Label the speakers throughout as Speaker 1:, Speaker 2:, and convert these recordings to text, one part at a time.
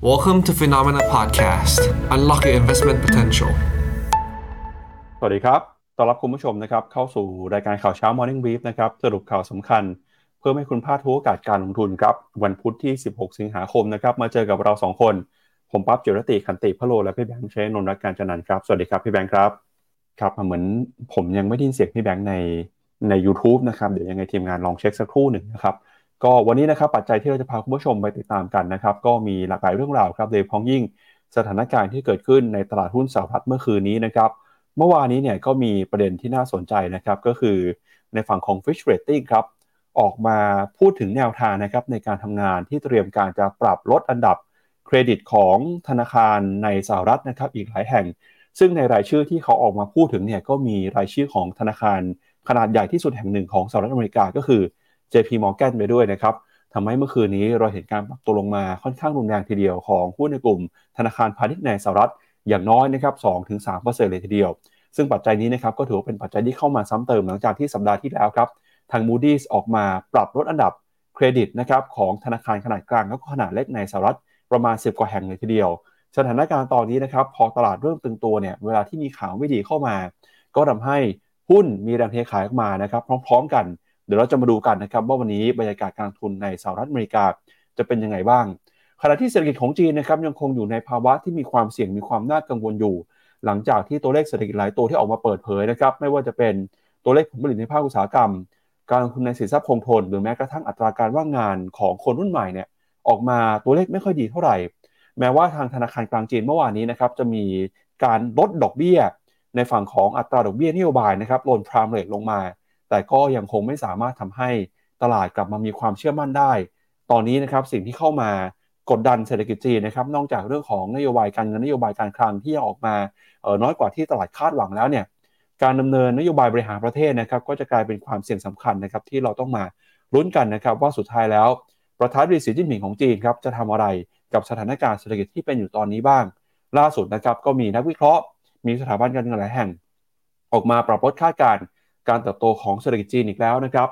Speaker 1: Welcome to Phenomena Podcast. Unlock your investment potential.
Speaker 2: สวัสดีครับ ต้อนรับคุณผู้ชมนะครับ เข้าสู่รายการข่าวเช้า Morning Brief นะครับ สรุปข่าวสำคัญ เพื่อให้คุณพลาดทุกโอกาสการลงทุนครับ วันพุธที่ 16 สิงหาคมนะครับ มาเจอกับเรา 2 คน ผมปั๊บจิรติขันติพะโล และพี่แบงค์เชนนท์รักการจันนันครับ สวัสดีครับพี่แบงค์ครับ ครับ เหมือนผมยังไม่ได้ยินเสียงพี่แบงค์ในใน u t u b e นะครับ เดี๋ยวยังไงทีมงานลองเช็คสักครู่หนึ่งนะครับ ก็วันนี้นะครับปัจจัยที่เราจะพาคุณผู้ชมไปติดตามกันนะครับ ก็มีหลากหลายเรื่องราวครับโดยเฉพ้องยิ่งสถานการณ์ที่เกิดขึ้นในตลาดหุ้นสหรัฐเมื่อคืนนี้นะครับ เมื่อวานนี้เนี่ยก็มีประเด็นที่น่าสนใจนะครับ ก็คือในฝั่งของ Fitch Rating ครับออกมาพูดถึงแนวทางนะครับในการทำงานที่เตรียมการจะปรับลดอันดับเครดิตของธนาคารในสหรัฐนะครับอีกหลายแห่ง ซึ่งในรายชื่อที่เขาออกมาพูดถึงเนี่ยก็มีรายชื่อของธนาคารขนาดใหญ่ที่สุดแห่งหนึ่งของสหรัฐอเมริกาก็คือ JP Morgan ไปด้วยนะครับทำให้เมื่อคืนนี้เราเห็นการปรับตัวลงมาค่อนข้างรุนแรงทีเดียวของหุ้นในกลุ่ม ธนาคารพาณิชย์ในสหรัฐอย่างน้อยนะครับ2-3%เลยทีเดียว ซึ่งปัจจัยนี้นะครับก็ถือว่าเป็นปัจจัยที่เข้ามาซ้ำเติมหลังจากที่สัปดาห์ที่แล้วครับทาง Moody's ออกมาปรับลดอันดับเครดิตนะครับของธนาคารขนาดกลางแล้วก็ขนาดเล็กในสหรัฐประมาณ 10 กว่าแห่งเลยทีเดียว สถานการณ์ตอนนี้นะครับพอตลาดเริ่มตึงตัวเนี่ยเวลาที่มีข่าวไม่ดีเข้ามา ก็ทำให้หุ้นมีแรงเทขายออกมานะครับพร้อม ๆ กัน เดี๋ยวเราจะมาดูกันนะครับว่าวันนี้บรรยากาศการลงทุนในสหรัฐอเมริกาจะเป็นยังไงบ้าง ขณะที่เศรษฐกิจของจีนนะครับยังคงอยู่ในภาวะที่มีความเสี่ยงมีความน่ากังวลอยู่ หลังจากที่ตัวเลขเศรษฐกิจหลายตัวที่ออกมาเปิดเผยนะครับไม่ว่าจะเป็นตัวเลขผลผลิตในภาคอุตสาหกรรม การลงทุนในสินทรัพย์คงทนหรือแม้กระทั่งอัตราการว่างงานของคนรุ่นใหม่เนี่ยออกมาตัวเลขไม่ค่อยดีเท่าไหร่ แม้ว่าทางธนาคารกลางจีนเมื่อวานนี้นะครับจะมีการลดดอกเบี้ย ในฝั่งของอัตราดอกเบี้ยนโยบายนะครับลดพรามเรทลงมา แต่ก็ยังคงไม่สามารถทำให้ตลาดกลับมามีความเชื่อมั่นได้ ตอนนี้นะครับสิ่งที่เข้ามากดดันเศรษฐกิจจีนนะครับ นอกจากเรื่องของนโยบายการเงินนโยบายการคลังที่ออกมาเออน้อยกว่าที่ตลาดคาดหวังแล้วเนี่ยการดำเนินนโยบายบริหารประเทศนะครับก็จะกลายเป็นความเสี่ยงสำคัญนะครับที่เราต้องมาลุ้นกันนะครับว่าสุดท้ายแล้ว ประธานาธิบดีสีจิ้นผิงของจีนครับจะทำอะไรกับสถานการณ์เศรษฐกิจที่เป็นอยู่ตอนนี้บ้าง ล่าสุดนะครับก็มีนักวิเคราะห์ มีสถาบันการเงินหลายแห่ง ออกมาปรับลดคาดการณ์ การเติบโตของเศรษฐกิจจีนอีกแล้วนะครับ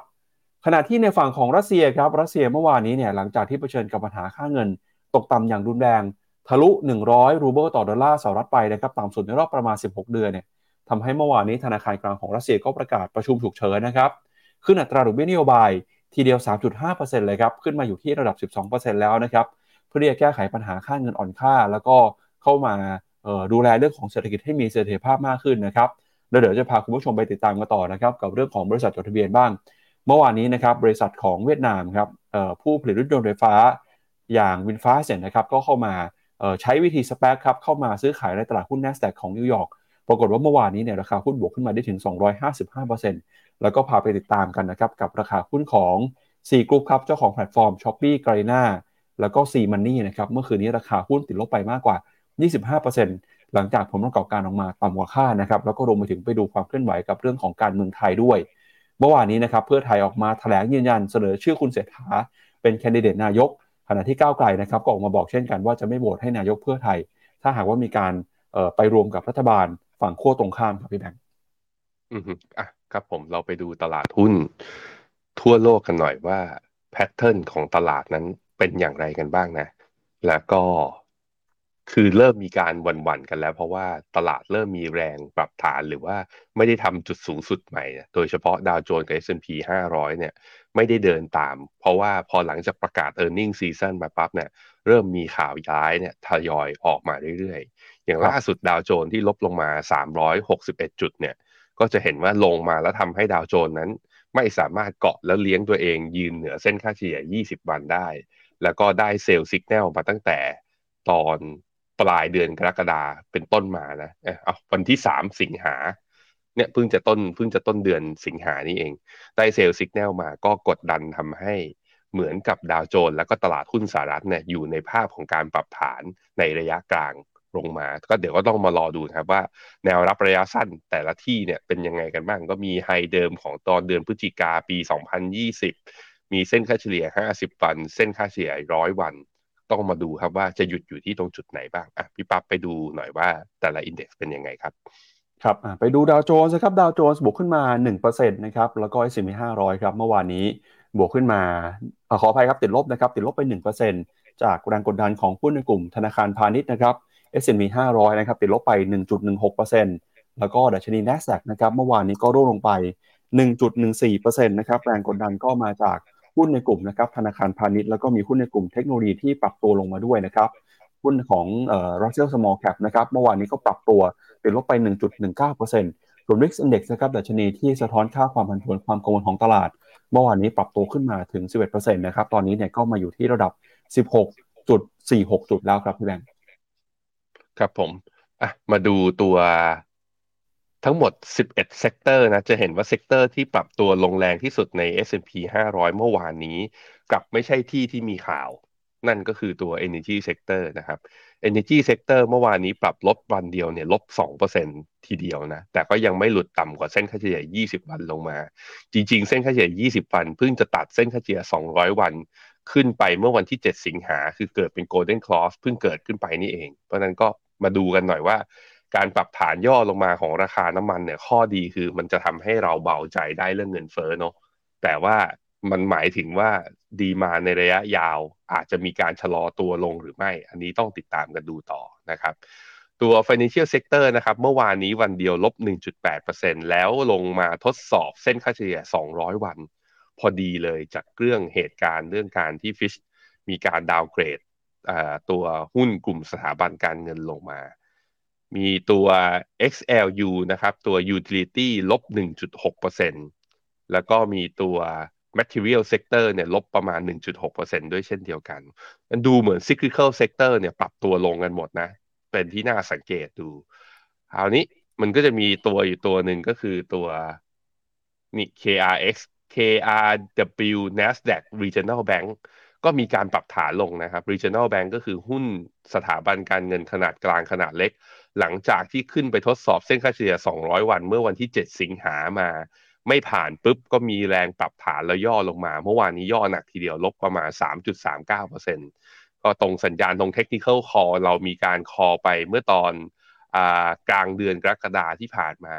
Speaker 2: ขณะที่ในฝั่งของรัสเซียครับรัสเซียเมื่อวานนี้เนี่ยหลังจากที่เผชิญกับปัญหาค่าเงิน ตกต่ำอย่างรุนแรง ทะลุ 100 รูเบิลต่อดอลลาร์สหรัฐไปนะครับต่ำสุดในรอบประมาณ 16 เดือนเนี่ยทำให้เมื่อวานนี้ธนาคารกลางของรัสเซียก็ประกาศประชุมฉุกเฉินนะครับขึ้นอัตราดอกเบี้ยนโยบายทีเดียว 3.5%เลยครับขึ้นมาอยู่ที่ระดับ 12%แล้วนะครับเพื่อที่จะแก้ไขปัญหาค่าเงินอ่อนค่า แล้วก็เข้ามาดูแลเรื่องของเศรษฐกิจให้มีเสถียรภาพมากขึ้นนะครับ แล้วเดี๋ยวจะพาคุณผู้ชมไปติดตามกันต่อนะครับกับเรื่องของบริษัทจดทะเบียนบ้าง เมื่อวานนี้นะครับบริษัทของเวียดนามครับผู้ผลิตรถยนต์ไฟฟ้าอย่างวินฟ้าเซ็นนะครับก็เข้ามาใช้วิธีสเปคครับเข้ามาซื้อขายในตลาดหุ้น NASDAQ ของนิวยอร์กปรากฏว่าเมื่อวานนี้เนี่ยราคาหุ้นบวกขึ้นมาได้ถึง 255%แล้วก็พาไปติดตามกันนะครับกับราคาหุ้นของ4กลุ่มครับเจ้าของแพลตฟอร์ม s h อ p e e ก r น่าแล้วก็ C Money นะครับเมื่อคืนนี้ราคาหุ้นติดลบไปมากกว่า 25% หลังจากผลประกอบการออกมาต่ำกว่าคาดนะครับแล้วก็รวมไปถึงไปดูความเคลื่อนไหวกับเรื่องของการเมืองไทยด้วยเมื่อวานนี้นะครับเพื่อไทยออกมาแถลงยืนยันเสนอชื่อคุณเศรษฐาเป็นแคนดิเดตนายกขณะที่ก้าวไกลนะครับก็ออกมาบอกเช่นกันว่าจะไม่โหวตให้นายกเพื่อไทย ถ้าหากว่ามีการไปรวมกับรัฐบาลฝั่งขั้วตรงข้ามครับพี่แบงค์
Speaker 3: อืมอะครับผมเราไปดูตลาดหุ้น ทั่วโลกกันหน่อยว่าแพทเทิร์นของตลาดนั้นเป็นอย่างไรกันบ้างนะ แล้วก็ คือเริ่มมีการหวั่นๆกันแล้ว เพราะว่าตลาดเริ่มมีแรงปรับฐานหรือว่าไม่ได้ทำจุดสูงสุดใหม่ โดยเฉพาะดาวโจนส์กับ S&P 500 เนี่ยไม่ได้เดินตาม เพราะว่าพอหลังจากประกาศ e a r n i n g ็ season มาปั๊บเนี่ยเริ่มมีข่าวย้ายเนี่ยทยอยออกมาเรื่อยๆ อย่างล่าสุดดาวโจนส์ที่ลบลงมา 361 จุดเนี่ยก็จะเห็นว่าลงมาแล้วทำให้ดาวโจนส์นั้น ไม่สามารถเกาะแล้วเลี้ยงตัวเองยืนเหนือเส้นค่าเฉลี่ย 20 วันได้ แล้วก็ได้เซลล์สัญญาณมาตั้งแต่ตอน ปลายเดือนกรกฎาเป็นต้นมานะเอาวันที่สามสิงหาเนี่ยเพิ่งจะต้นเพิ่งจะต้นเดือนสิงหานี่เองได้เซลล์สัญญาณมาก็กดดันทำให้เหมือนกับดาวโจน แล้วก็ตลาดหุ้นสหรัฐเนี่ยอยู่ในภาพของการปรับฐานในระยะกลางลงมา ก็เดี๋ยวก็ต้องมารอดูครับว่าแนวรับระยะสั้นแต่ละที่เนี่ยเป็นยังไงกันบ้าง ก็มีไฮเดิมของตอนเดือนพฤศจิกาปี 2020 มีเส้นค่าเฉลี่ย 50 วัน เส้นค่าเฉลี่ยร้อยวัน ต้องมาดูครับว่าจะหยุดอยู่ที่ตรงจุดไหนบ้างอะพี่ปั๊บไปดูหน่อยว่าแต่ละอินเด็กซ์เป็นยังไงครับ
Speaker 2: ครับไปดูดาวโจนส์ครับดาวโจนส์บวกขึ้นมา 1%นะครับแล้วก็ S&P 500 ครับเมื่อวานนี้บวกขึ้นมาอขออภัยครับติดลบนะครับติดลบไป 1%จากแรงกดดันของหุ้นในกลุ่มธนาคารพาณิชย์นะครับ S&P 500 นะครับติดลบไป 1.16%แล้วก็ดัชนี NASDAQ นะครับเมื่อวานนี้ก็ร่วงลงไป 1.14%นะครับแรงกดดันก็มาจาก หุ้นในกลุ่มนะครับธนาคารพาณิชย์แล้วก็มีหุ้นในกลุ่มเทคโนโลยีที่ปรับตัวลงมาด้วยนะครับหุ้นของเอ่อ Russell Small Cap นะครับเมื่อวานนี้ก็ปรับตัวติดลบไป 1.19%ส่วน VIX Index นะครับดัชนีที่สะท้อนค่าความผันผวนความกังวลของตลาด เมื่อวานนี้ปรับตัวขึ้นมาถึง 11%นะครับตอนนี้เนี่ยก็มาอยู่ที่ระดับ 16.46 จุดแล้วครับพี่แบงค์
Speaker 3: ครับผมอะมาดูตัว ทั้งหมด 11 sector นะ จะเห็นว่า sector ที่ปรับตัวลงแรงที่สุดใน S&P 500 เมื่อวานนี้ กลับไม่ใช่ที่ที่มีข่าว นั่นก็คือตัว Energy Sector นะครับ Energy Sector เมื่อวานนี้ปรับลบวันเดียวเนี่ยลบ 2%ทีเดียวนะ แต่ก็ยังไม่หลุดต่ำกว่าเส้นค่าเฉลี่ย 20 วันลงมา จริงๆ เส้นค่าเฉลี่ย 20 วัน เพิ่งจะตัดเส้นค่าเฉลี่ย 200 วันขึ้นไปเมื่อวันที่ 7 สิงหา คือเกิดเป็น Golden Cross เพิ่งเกิดขึ้นไปนี่เอง เพราะนั้นก็มาดูกันหน่อยว่า การปรับฐานย่อลงมาของราคาน้ำมันเนี่ยข้อดีคือมันจะทำให้เราเบาใจได้เรื่องเงินเฟ้อเนาะแต่ว่ามันหมายถึงว่าดีมาในระยะยาวอาจจะมีการชะลอตัวลงหรือไม่ อันนี้ต้องติดตามกันดูต่อนะครับ ตัว financial sector นะครับเมื่อวานนี้วันเดียวลบ 1.8%แล้วลงมาทดสอบเส้นค่าเฉลี่ย 200 วัน พอดีเลยจากเรื่องเหตุการณ์เรื่องการที่ฟิชมีการดาวเกรดตัวหุ้นกลุ่มสถาบันการเงินลงมา มีตัว XLU นะครับ ตัว utility ลบ 1.6%แล้วก็มีตัว material sector เนี่ยลบประมาณ 1.6%ด้วยเช่นเดียวกัน มันดูเหมือน cyclical sector เนี่ยปรับตัวลงกันหมดนะ เป็นที่น่าสังเกตดูคราวนี้มันก็จะมีตัวอยู่ตัวหนึ่งก็คือตัวนี่ KRX KRW Nasdaq Regional Bank ก็มีการปรับฐานลงนะครับ Regional Bank ก็คือหุ้นสถาบันการเงินขนาดกลางขนาดเล็ก หลังจากที่ขึ้นไปทดสอบเส้นค่าเฉลี่ย 200 วัน เมื่อวันที่ 7 สิงหามา ไม่ผ่านปุ๊บก็มีแรงปรับฐานแล้วย่อลงมา เมื่อวานนี้ย่อหนักทีเดียวลบประมาณ 3.39%ก็ตรงสัญญาณตรง Technical Call เรามีการคอไปเมื่อตอนกลางเดือนกรกฎาที่ผ่านมา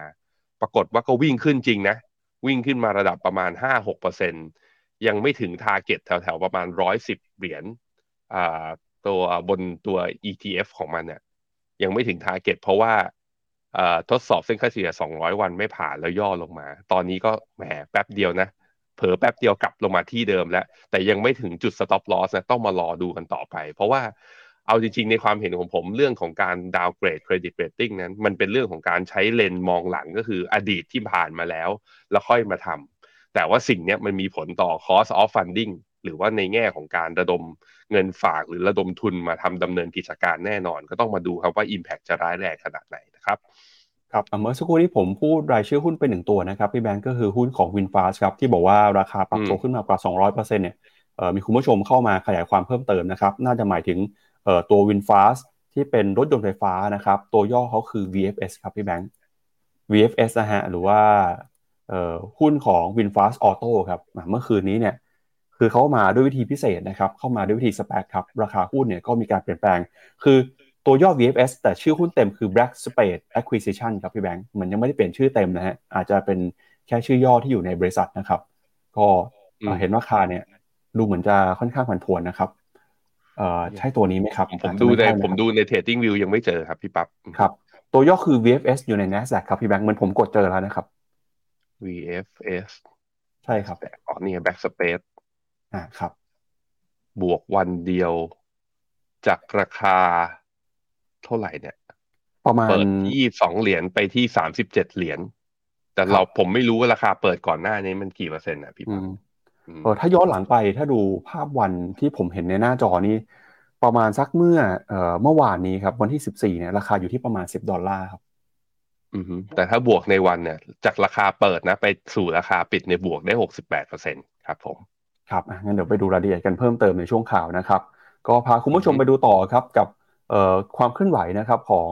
Speaker 3: ปรากฏว่าก็วิ่งขึ้นจริงนะ วิ่งขึ้นมาระดับประมาณ 5-6%ยังไม่ถึงทาร์เก็ตแถวๆประมาณ 110 เหรียญตัวบนตัว ETF ของมันเนี่ย ยังไม่ถึง target เพราะว่าทดสอบเส้นค่าเฉลี่ย 200 วันไม่ผ่านแล้วย่อลงมา ตอนนี้ก็แหมแป๊บเดียวนะ เผลอแป๊บเดียวกลับลงมาที่เดิมแล้ว แต่ยังไม่ถึงจุด stop loss นะ ต้องมารอดูกันต่อไป เพราะว่าเอาจริงๆ ในความเห็นของผมเรื่องของการ downgrade credit rating นั้น มันเป็นเรื่องของการใช้เลนมองหลังก็คืออดีตที่ผ่านมาแล้ว แล้วค่อยมาทำแต่ว่าสิ่งนี้มันมีผลต่อ cost of funding หรือว่าในแง่ของการระดมเงินฝากหรือระดมทุนมาทำดำเนินกิจการแน่นอน ก็ต้องมาดูครับว่า Impact จะร้ายแรงขนาดไหนนะครับ
Speaker 2: ครับเมื่อสักครู่นี้ผมพูดรายชื่อหุ้นไปหนึ่งตัวนะครับพี่แบงก์ก็คือหุ้นของ WinFast ครับที่บอกว่าราคาปรับตัวขึ้นมากว่า 200%เนี่ยมีคุณผู้ชมเข้ามาขยายความเพิ่มเติมนะครับน่าจะหมายถึงตัว WinFast ที่เป็นรถยนต์ไฟฟ้านะครับตัวย่อเขาคือ VFS ครับพี่แบงก์ VFS นะฮะหรือว่าหุ้นของ WinFast Auto ครับเมื่อคืนนี้เนี่ย คือเขามาด้วยวิธีพิเศษนะครับ เข้ามาด้วยวิธีสเปคครับ ราคาหุ้นเนี่ยก็มีการเปลี่ยนแปลง คือตัวย่อ VFS แต่ชื่อหุ้นเต็มคือ Black Spade Acquisition ครับพี่แบงค์ มันยังไม่ได้เปลี่ยนชื่อเต็มนะฮะ อาจจะเป็นแค่ชื่อย่อที่อยู่ในบริษัทนะครับ ก็เห็นว่าคาเนี่ยดูเหมือนจะค่อนข้างผันผวนนะครับเอ่อใช่ตัวนี้ไหมครับ
Speaker 3: ผมดูในผมดูใน Trading View ยังไม่เจอครับพี่ปั๊บ
Speaker 2: ครับ ตัวย่อคือ VFS อยู่ใน NASDAQ ครับพี่แบงค์เหมือนผมกดเจอแล้วนะครับ
Speaker 3: VFS
Speaker 2: ใช่ครับ
Speaker 3: อ๋อนี่ Black Spade
Speaker 2: อ่าครับ
Speaker 3: บวกวันเดียว จากราคาเท่าไหร่เนี่ย
Speaker 2: ประมาณ
Speaker 3: เปิดที่สองเหรียญไปที่สามสิบเจ็ดเหรียญแต่เราผมไม่รู้ว่าราคาเปิดก่อนหน้านี้มันกี่เปอร์เซ็นต์อะพี่ปั๊บ
Speaker 2: เออถ้าย้อนหลังไปถ้าดูภาพวันที่ผมเห็นในหน้าจอนี้ ประมาณสักเมื่อเอ่อเมื่อวานนี้ครับ วันที่สิบสี่เนี่ยราคาอยู่ที่ประมาณสิบดอลลาร์ครับ
Speaker 3: อืมแต่ถ้าบวกในวันเนี่ย จากราคาเปิดนะ ไปสู่ราคาปิดในบวกได้หกสิบแปดเปอร์เซ็นต์ครับผม
Speaker 2: ครับงั้นเดี๋ยวไปดูรายละเอียดกันเพิ่มเติมในช่วงข่าวนะครับ ก็พาคุณผู้ชมไปดูต่อครับกับความเคลื่อนไหวนะครับของ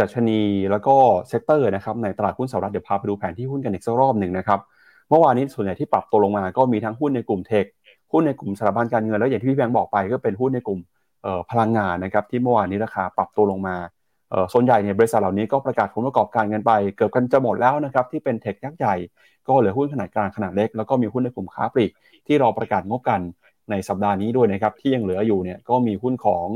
Speaker 2: ดัชนีแล้วก็ sector นะครับในตลาดหุ้นสหรัฐเดี๋ยวพาไปดูแผนที่หุ้นกันอีกสักรอบหนึ่งนะครับเมื่อวานนี้ส่วนใหญ่ที่ปรับตัวลงมาก็มีทั้งหุ้นในกลุ่ม techหุ้นในกลุ่มสถาบันการเงินแล้วอย่างที่พี่แบงค์บอกไปก็เป็นหุ้นในกลุ่มพลังงานนะครับที่เมื่อวานนี้ราคาปรับตัวลงมา ส่วนใหญ่เนี่ยบริษัทเหล่านี้ก็ประกาศผลประกอบการกันไป เกือบกันจะหมดแล้วนะครับที่เป็นเทคยักษ์ใหญ่ก็เหลือหุ้นขนาดกลางขนาดเล็ก แล้วก็มีหุ้นในกลุ่มค้าปลีกที่รอประกาศงบกันในสัปดาห์นี้ด้วยนะครับที่ยังเหลืออยู่เนี่ยก็มีหุ้นของ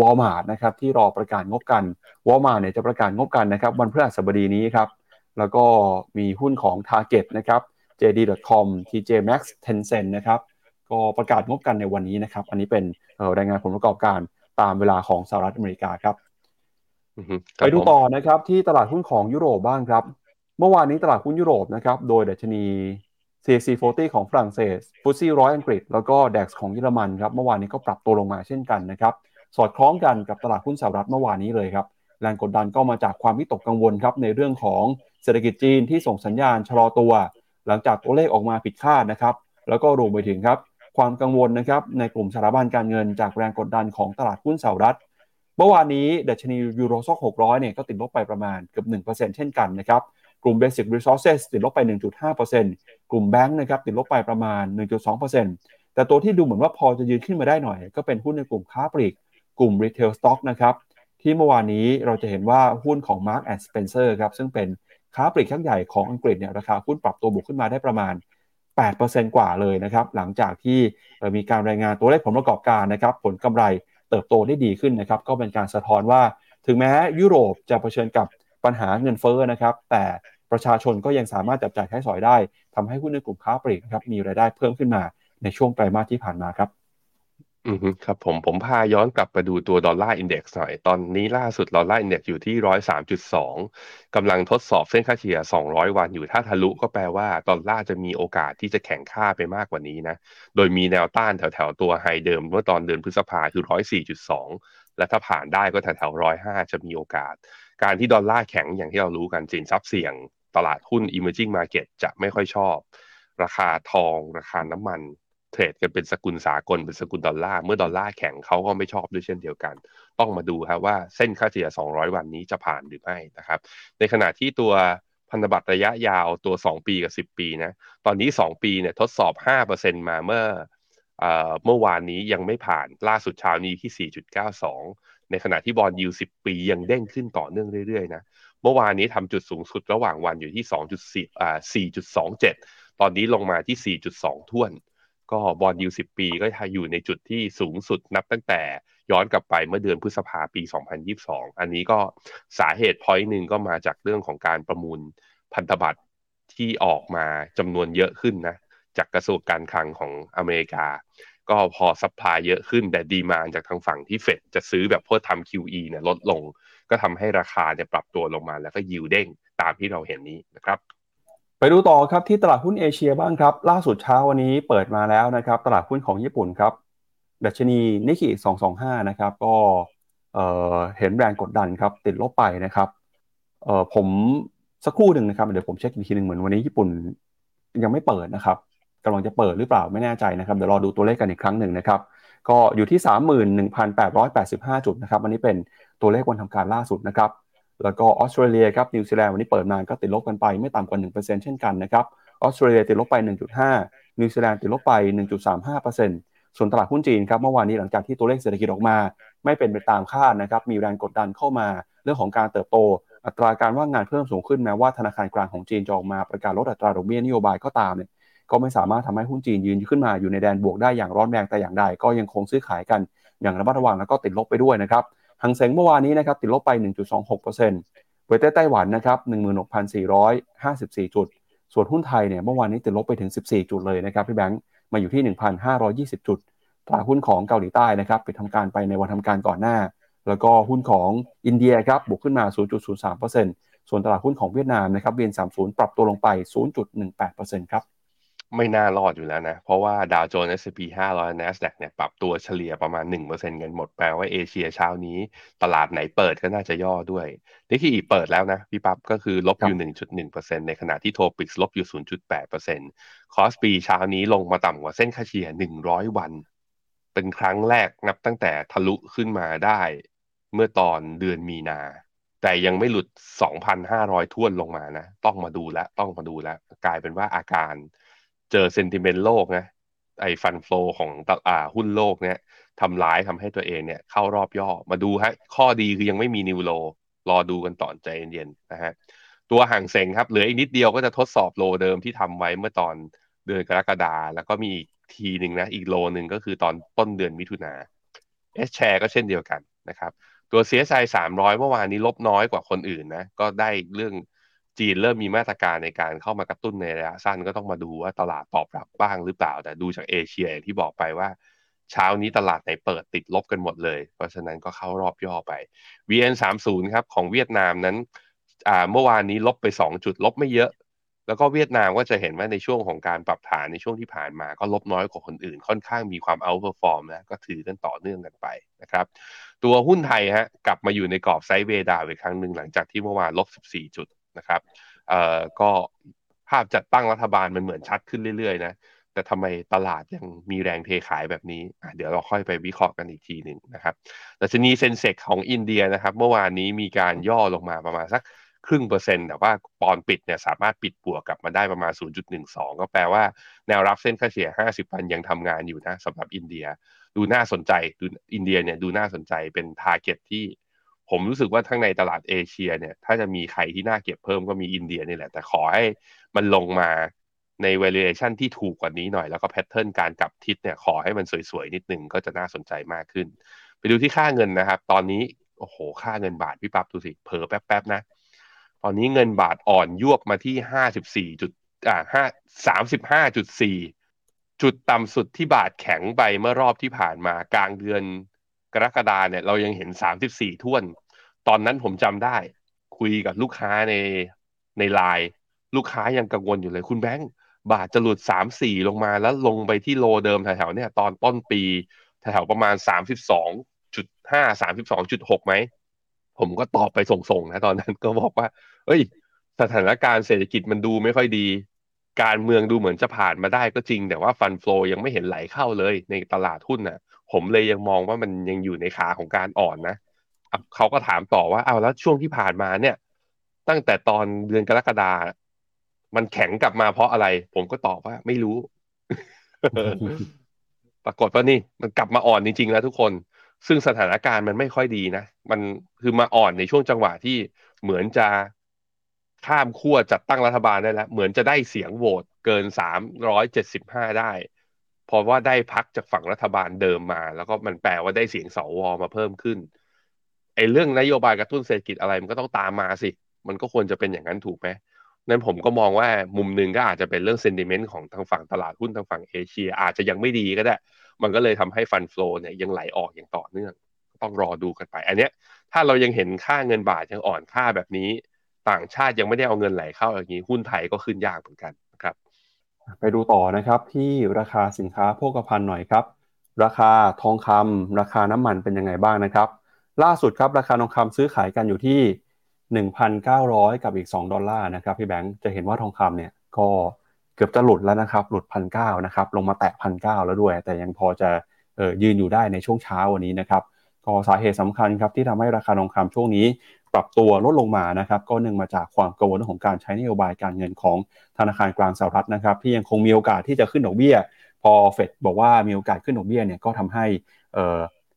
Speaker 2: วอลมาร์ทนะครับที่รอประกาศงบกันวอลมาร์ทเนี่ยจะประกาศงบกันนะครับวันพฤหัสบดีนี้ครับแล้วก็มีหุ้นของ Target นะครับ JD.com TJ Maxx Tencent นะครับก็ประกาศงบกันในวันนี้นะครับอันนี้เป็นรายงานผลประกอบการตามเวลาของสหรัฐอเมริกาครับ ไปดูต่อนะครับที่ตลาดหุ้นของยุโรปบ้างครับ เมื่อวานนี้ตลาดหุ้นยุโรปนะครับโดยดัชนี CAC 40 ของฝรั่งเศสฟุตซี่ร้อยอังกฤษ แล้วก็ DAX ของเยอรมันครับเมื่อวานนี้ก็ปรับตัวลงมาเช่นกันนะครับสอดคล้องกันกับตลาดหุ้นสหรัฐเมื่อวานนี้เลยครับแรงกดดันก็มาจากความวิตกกังวลครับในเรื่องของเศรษฐกิจจีนที่ส่งสัญญาณชะลอตัว หลังจากตัวเลขออกมาผิดคาดนะครับแล้วก็รวมไปถึงครับความกังวลนะครับในกลุ่มสถาบันการเงินจากแรงกดดันของตลาดหุ้นสหรัฐ เมื่อวานนี้ดัชนียูโรซ็อก600เนี่ยก็ติดลบไปประมาณเกือบ1%เช่นกันนะครับ กลุ่ม Basic Resources ติดลบไป 1.5%กลุ่มแบงค์นะครับติดลบไปประมาณ 1.2%แต่ตัวที่ดูเหมือนว่าพอจะยืนขึ้นมาได้หน่อย ก็เป็นหุ้นในกลุ่มค้าปลีก กลุ่ม Retail Stock นะครับที่เมื่อวานนี้เราจะเห็นว่าหุ้นของ Mark and Spencer ครับซึ่งเป็นค้าปลีกยักษ์ใหญ่ของอังกฤษเนี่ยราคาหุ้นปรับตัวบวกขึ้นมาได้ประมาณ 8%กว่าเลยนะครับหลังจากที่มีการรายงานตัวเลขผลประกอบการนะครับผลกำไร เติบโตได้ดีขึ้นนะครับ ก็เป็นการสะท้อนว่า ถึงแม้ยุโรปจะเผชิญกับปัญหาเงินเฟ้อนะครับ แต่ประชาชนก็ยังสามารถจับจ่ายใช้สอยได้ทำให้หุ้นในกลุ่มค้าปลีกครับมีรายได้เพิ่มขึ้นมาในช่วงไตรมาสที่ผ่านมาครับ
Speaker 3: อืมครับผม ผมพาย้อนกลับไปดูตัว Dollar Index หน่อย ตอนนี้ล่าสุด Dollar Index อยู่ที่ร้อยสามจุดสองกำลังทดสอบเส้นค่าเฉลี่ยสองร้อยวันอยู่ถ้าทะลุก็แปลว่าดอลลาร์จะมีโอกาสที่จะแข็งค่าไปมากกว่านี้นะ โดยมีแนวต้านแถวๆ ตัว high เดิมเมื่อตอนเดือนพฤษภาคือร้อยสี่จุดสองและถ้าผ่านได้ก็แถวๆร้อยห้าจะมีโอกาส การที่ดอลลาร์แข็งอย่างที่เรารู้กันสินทรัพย์เสี่ยง ตลาดหุ้น emerging market จะไม่ค่อยชอบ ราคาทอง ราคาน้ำมัน เทรดกันเป็นสกุลสากลเป็นสกุลดอลลาร์เมื่อดอลลาร์แข็งเขาก็ไม่ชอบด้วยเช่นเดียวกัน ต้องมาดูครับว่าเส้นค่าเฉลี่ย 200 วันนี้จะผ่านหรือไม่นะครับ ในขณะที่ตัวพันธบัตรระยะยาวตัว 2 ปีกับ 10 ปีนะตอนนี้ 2 ปีเนี่ยทดสอบ 5%มาเมื่อเมื่อวานนี้ยังไม่ผ่านล่าสุดเช้านี้ที่ 4.92 ในขณะที่บอลยู10 ปียังเด้งขึ้นต่อเนื่องเรื่อยๆนะเมื่อวานนี้ทำจุดสูงสุดระหว่างวันอยู่ที่ 2.4อ่า4.27 ตอนนี้ลงมาที่ 4.2 ถ้วน ก็ bond yield สิบปีก็อยู่ในจุดที่สูงสุดนับตั้งแต่ย้อนกลับไปเมื่อเดือนพฤษภาปี 2022 อันนี้ก็สาเหตุ point หนึ่งก็มาจากเรื่องของการประมูลพันธบัตรที่ออกมาจำนวนเยอะขึ้นนะ จากกระทรวงการคลังของอเมริกา ก็พอ supply เยอะขึ้นแต่ demand จากทางฝั่งที่เฟดจะซื้อแบบเพื่อทำ QE เนี่ยลดลง ก็ทำให้ราคาเนี่ยปรับตัวลงมาแล้วก็ยิวเด้งตามที่เราเห็นนี้นะครับ
Speaker 2: ไปดูต่อครับที่ตลาดหุ้นเอเชียบ้างครับ ล่าสุดเช้าวันนี้เปิดมาแล้วนะครับ ตลาดหุ้นของญี่ปุ่นครับดัชนีนิกเกิ225 นะครับ ก็เเห็นแรงกดดันครับ ติดลบไปนะครับผมสักครู่หนึ่งนะครับ เดี๋ยวผมเช็คอีกทีหนึ่งเหมือนวันนี้ญี่ปุ่นยังไม่เปิดนะครับกำลังจะเปิดหรือเปล่าไม่แน่ใจนะครับเดี๋ยวรอดูตัวเลขกันอีกครั้งหนึ่งนะครับ ก็อยู่ที่ 31,885 จุดนะครับวันนี้เป็นตัวเลขวันทำการล่าสุดนะครับ แล้วก็ออสเตรเลียครับนิวซีแลนด์วันนี้เปิดมาก็ติดลบกันไปไม่ต่ำกว่า 1%เช่นกันนะครับออสเตรเลียติดลบไป 1.5 นิวซีแลนด์ติดลบไป 1.35%ส่วนตลาดหุ้นจีนครับเมื่อวานนี้หลังจากที่ตัวเลขเศรษฐกิจออกมา ไม่เป็นไปตามคาดนะครับมีแรงกดดันเข้ามาเรื่องของการเติบโต อัตราการว่างงานเพิ่มสูงขึ้นแม้ว่าธนาคารกลางของจีนจะออกมาประกาศลดอัตราดอกเบี้ยนโยบายก็ตามเนี่ยก็ไม่สามารถทำให้หุ้นจีนยืนขึ้นมาอยู่ในแดนบวกได้อย่างร้อนแรงแต่อย่างใดก็ยังคงซื้อขายกันอย่างระมัดระวังแล้วก็ติดลบไปด้วยนะครับ หังเซ็งเมื่อวานนี้นะครับติดลบไป 1.26%เวทไต้หวันนะครับ16,454 จุด ส่วนหุ้นไทยเนี่ยเมื่อวานนี้ติดลบไปถึง 14 จุดเลยนะครับพี่แบงค์มาอยู่ที่ 1,520 จุดตลาดหุ้นของเกาหลีใต้นะครับไปทำการไปในวันทำการก่อนหน้า แล้วก็หุ้นของอินเดียครับบวกขึ้นมา 0.03%ส่วนตลาดหุ้นของเวียดนามนะครับเวียน30 ปรับตัวลงไป 0.18%ครับ
Speaker 3: ไม่น่ารอดอยู่แล้วนะ เพราะว่าดาวโจนส์ S&P 500 NASDAQ เนี่ยปรับตัวเฉลี่ยประมาณ 1%กันหมดแปลว่าเอเชียเช้านี้ ตลาดไหนเปิดก็น่าจะย่อด้วยนี่คืออีเปิดแล้วนะ พี่ปั๊บก็คือลบอยู่ 1.1%ในขณะที่โทปิกลบอยู่ 0.8%คอสปีเช้านี้ลงมาต่ำกว่าเส้นค่าเฉลี่ย 100 วัน เป็นครั้งแรกนับตั้งแต่ทะลุขึ้นมาได้ เมื่อตอนเดือนมีนาแต่ยังไม่หลุด 2,500 ท่วนลงมานะ ต้องมาดูแลต้องมาดูแลกลายเป็นว่าอาการ เจอเซนติเมนต์โลกนะไอ้ฟันฟลอของตลาดหุ้นโลกเนี่ยทำร้ายทำให้ตัวเองเนี่ยเข้ารอบย่อมาดูฮะข้อดีคือยังไม่มีนิวโล รอดูกันต่อใจเย็นๆนะฮะตัวห่างเซงครับเหลืออีกนิดเดียวก็จะทดสอบโลเดิมที่ทำไว้เมื่อตอนเดือนกรกฎาแล้วก็มีอีกทีหนึ่งนะอีกโลหนึ่งก็คือตอนต้นเดือนมิถุนาA-Share ก็เช่นเดียวกันนะครับตัว CSI 300 เมื่อวานนี้ลบน้อยกว่าคนอื่นนะก็ได้เรื่อง จีนเริ่มมีมาตรการในการเข้ามากระตุ้นในระยะสั้นก็ต้องมาดูว่าตลาดตอบรับบ้างหรือเปล่า แต่ดูจากเอเชียองที่บอกไปว่า เช้านี้ตลาดไหนเปิดติดลบกันหมดเลย เพราะฉะนั้นก็เข้ารอบย่อไป VN30 ครับของเวียดนามนั้นอ่าเมื่อวานนี้ลบไป 2 จุดลบไม่เยอะ แล้วก็เวียดนามก็จะเห็นว่าในช่วงของการปรับฐานในช่วงที่ผ่านมา ก็ลบน้อยกว่าคนอื่น ค่อนข้างมีความ outperform นะก็ถือกันต่อเนื่องกันไปนะครับตัวหุ้นไทยฮะกลับมาอยู่ในกรอบ sideway down อีกครั้งหนึ่งหลังจากที่เมื่อวานลบ 14 จุด นะครับเอ่อก็ภาพจัดตั้งรัฐบาลมันเหมือนชัดขึ้นเรื่อยๆนะแต่ทำไมตลาดยังมีแรงเทขายแบบนี้ เดี๋ยวเราค่อยไปวิเคราะห์กันอีกทีหนึ่งนะครับดัชนี Sensex ของอินเดียนะครับ เมื่อวานนี้มีการย่อลงมาประมาณสักครึ่งเปอร์เซ็นต์แต่ว่าตอนปิดเนี่ยสามารถปิดบวกกลับมาได้ประมาณ 0.12 ก็แปลว่าแนวรับเส้นค่าเฉลี่ย 50 วันยังทำงานอยู่นะสำหรับอินเดีย ดูน่าสนใจดูอินเดียเนี่ยดูน่าสนใจเป็น target ที่ ผมรู้สึกว่าทั้งในตลาดเอเชียเนี่ย ถ้าจะมีใครที่น่าเก็บเพิ่มก็มีอินเดียนี่แหละ แต่ขอให้มันลงมาใน valuation ที่ถูกกว่านี้หน่อย แล้วก็ pattern การกลับทิศเนี่ยขอให้มันสวยๆ นิดนึงก็จะน่าสนใจมากขึ้น ไปดูที่ค่าเงินนะครับ ตอนนี้โอ้โห ค่าเงินบาทพี่ปั๊บดูสิเผลอแป๊บๆนะ ตอนนี้เงินบาทอ่อนยวบมาที่ห้าสิบสี่จุดอ่าห้าสามสิบห้าจุดสี่จุดต่ำสุดที่บาทแข็งไปเมื่อรอบที่ผ่านมากลางเดือน กรกฎาเนี่ยเรายังเห็นสามสิบสี่ท่วน ตอนนั้นผมจำได้ คุยกับลูกค้าในในไลน์ลูกค้ายังกังวลอยู่เลยคุณแบงค์บาทจะหลุดสามสี่ลงมาแล้วลงไปที่โลเดิมแถวๆเนี่ยตอนต้นปีแถวๆประมาณสามสิบสองจุดห้าสามสิบสองจุดหกไหมผมก็ตอบไปส่งๆนะตอนนั้นก็บอกว่า เอ้ย สถานการณ์เศรษฐกิจมันดูไม่ค่อยดี การเมืองดูเหมือนจะผ่านมาได้ก็จริง แต่ว่าฟันฟลอยังไม่เห็นไหลเข้าเลยในตลาดหุ้นน่ะ ผมเลยยังมองว่ามันยังอยู่ในขาของการอ่อนนะเขาก็ถามต่อว่าเอาแล้วช่วงที่ผ่านมาเนี่ย ตั้งแต่ตอนเดือนกรกฎามันแข็งกลับมาเพราะอะไร ผมก็ตอบว่าไม่รู้ ปรากฏว่านี่ มันกลับมาอ่อนจริงๆแล้วทุกคน ซึ่งสถานการณ์มันไม่ค่อยดีนะมันคือมาอ่อนในช่วงจังหวะที่เหมือนจะข้ามขั้วจัดตั้งรัฐบาลได้แล้ว เหมือนจะได้เสียงโหวตเกินสามร้อยเจ็ดสิบห้าได้ เพราะว่าได้พักจากฝั่งรัฐบาลเดิมมา แล้วก็มันแปลว่าได้เสียงสวมาเพิ่มขึ้นไอ้เรื่องนโยบายกระตุ้นเศรษฐกิจอะไรมันก็ต้องตามมาสิ มันก็ควรจะเป็นอย่างนั้นถูกไหมนั้นผมก็มองว่ามุมหนึ่งก็อาจจะเป็นเรื่องเซนดิเมนต์ของทางฝั่งตลาดหุ้นทางฝั่งเอเชีย อาจจะยังไม่ดีก็ได้ มันก็เลยทำให้ฟันฟลอเนี่ยยังไหลออกอย่างต่อเนื่อง ต้องรอดูกันไป อันเนี้ยถ้าเรายังเห็นค่าเงินบาทยังอ่อนค่าแบบนี้ ต่างชาติยังไม่ได้เอาเงินไหลเข้าอย่างนี้หุ้นไทยก็ขึ้นยากเหมือนกัน
Speaker 2: ไปดูต่อนะครับที่ราคาสินค้าโภคภัณฑ์หน่อยครับ ราคาทองคำราคาน้ำมันเป็นยังไงบ้างนะครับ ล่าสุดครับราคาทองคำซื้อขายกันอยู่ที่ 1,900 กับอีก 2 ดอลลาร์นะครับพี่แบงค์จะเห็นว่าทองคำเนี่ยก็เกือบจะหลุดแล้วนะครับหลุดพันเนะครับลงมาแตะพันเแล้วด้วย แต่ยังพอจะออยืนอยู่ได้ในช่วงเช้าวันนี้นะครับก็สาเหตุสำคัญครับที่ทำให้ราคาทองคำช่วงนี้ ปรับตัวลดลงมานะครับก็เนื่องมาจากความกังวลเรื่องของการใช้นโยบายการเงินของธนาคารกลางสหรัฐนะครับ ที่ยังคงมีโอกาสที่จะขึ้นดอกเบี้ย พอเฟดบอกว่ามีโอกาสขึ้นดอกเบี้ยเนี่ยก็ทำให้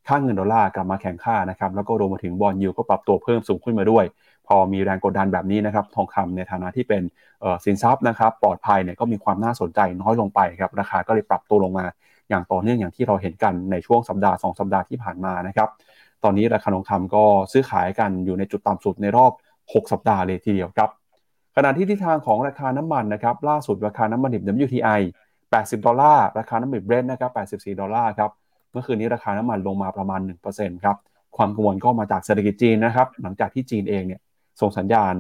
Speaker 2: ค่าเงินดอลลาร์กลับมาแข็งค่านะครับแล้วก็รวมมาถึงบอลยูก็ปรับตัวเพิ่มสูงขึ้นมาด้วย พอมีแรงกดดันแบบนี้นะครับทองคำในฐานะที่เป็นสินทรัพย์นะครับปลอดภัยเนี่ยก็มีความน่าสนใจน้อยลงไปครับราคาก็เลยปรับตัวลงมาอย่างต่อเนื่องอย่างที่เราเห็นกันในช่วงสัปดาห์ 2 สัปดาห์ที่ผ่านมานะครับ ตอนนี้ราคาทองคำก็ซื้อขายกันอยู่ในจุดต่ำสุดในรอบ 6 สัปดาห์เลยทีเดียวครับ ขณะที่ทิศทางของราคาน้ำมันนะครับล่าสุดราคาน้ำมันดิบ WTI 80 ดอลลาร์ราคาน้ำมันเบรนท์นะครับ84 ดอลลาร์ครับเมื่อคืนนี้ราคาน้ำมันลงมาประมาณ 1%ครับความกังวลก็มาจากเศรษฐกิจจีนนะครับหลังจากที่จีนเองเนี่ยส่งสัญญาณ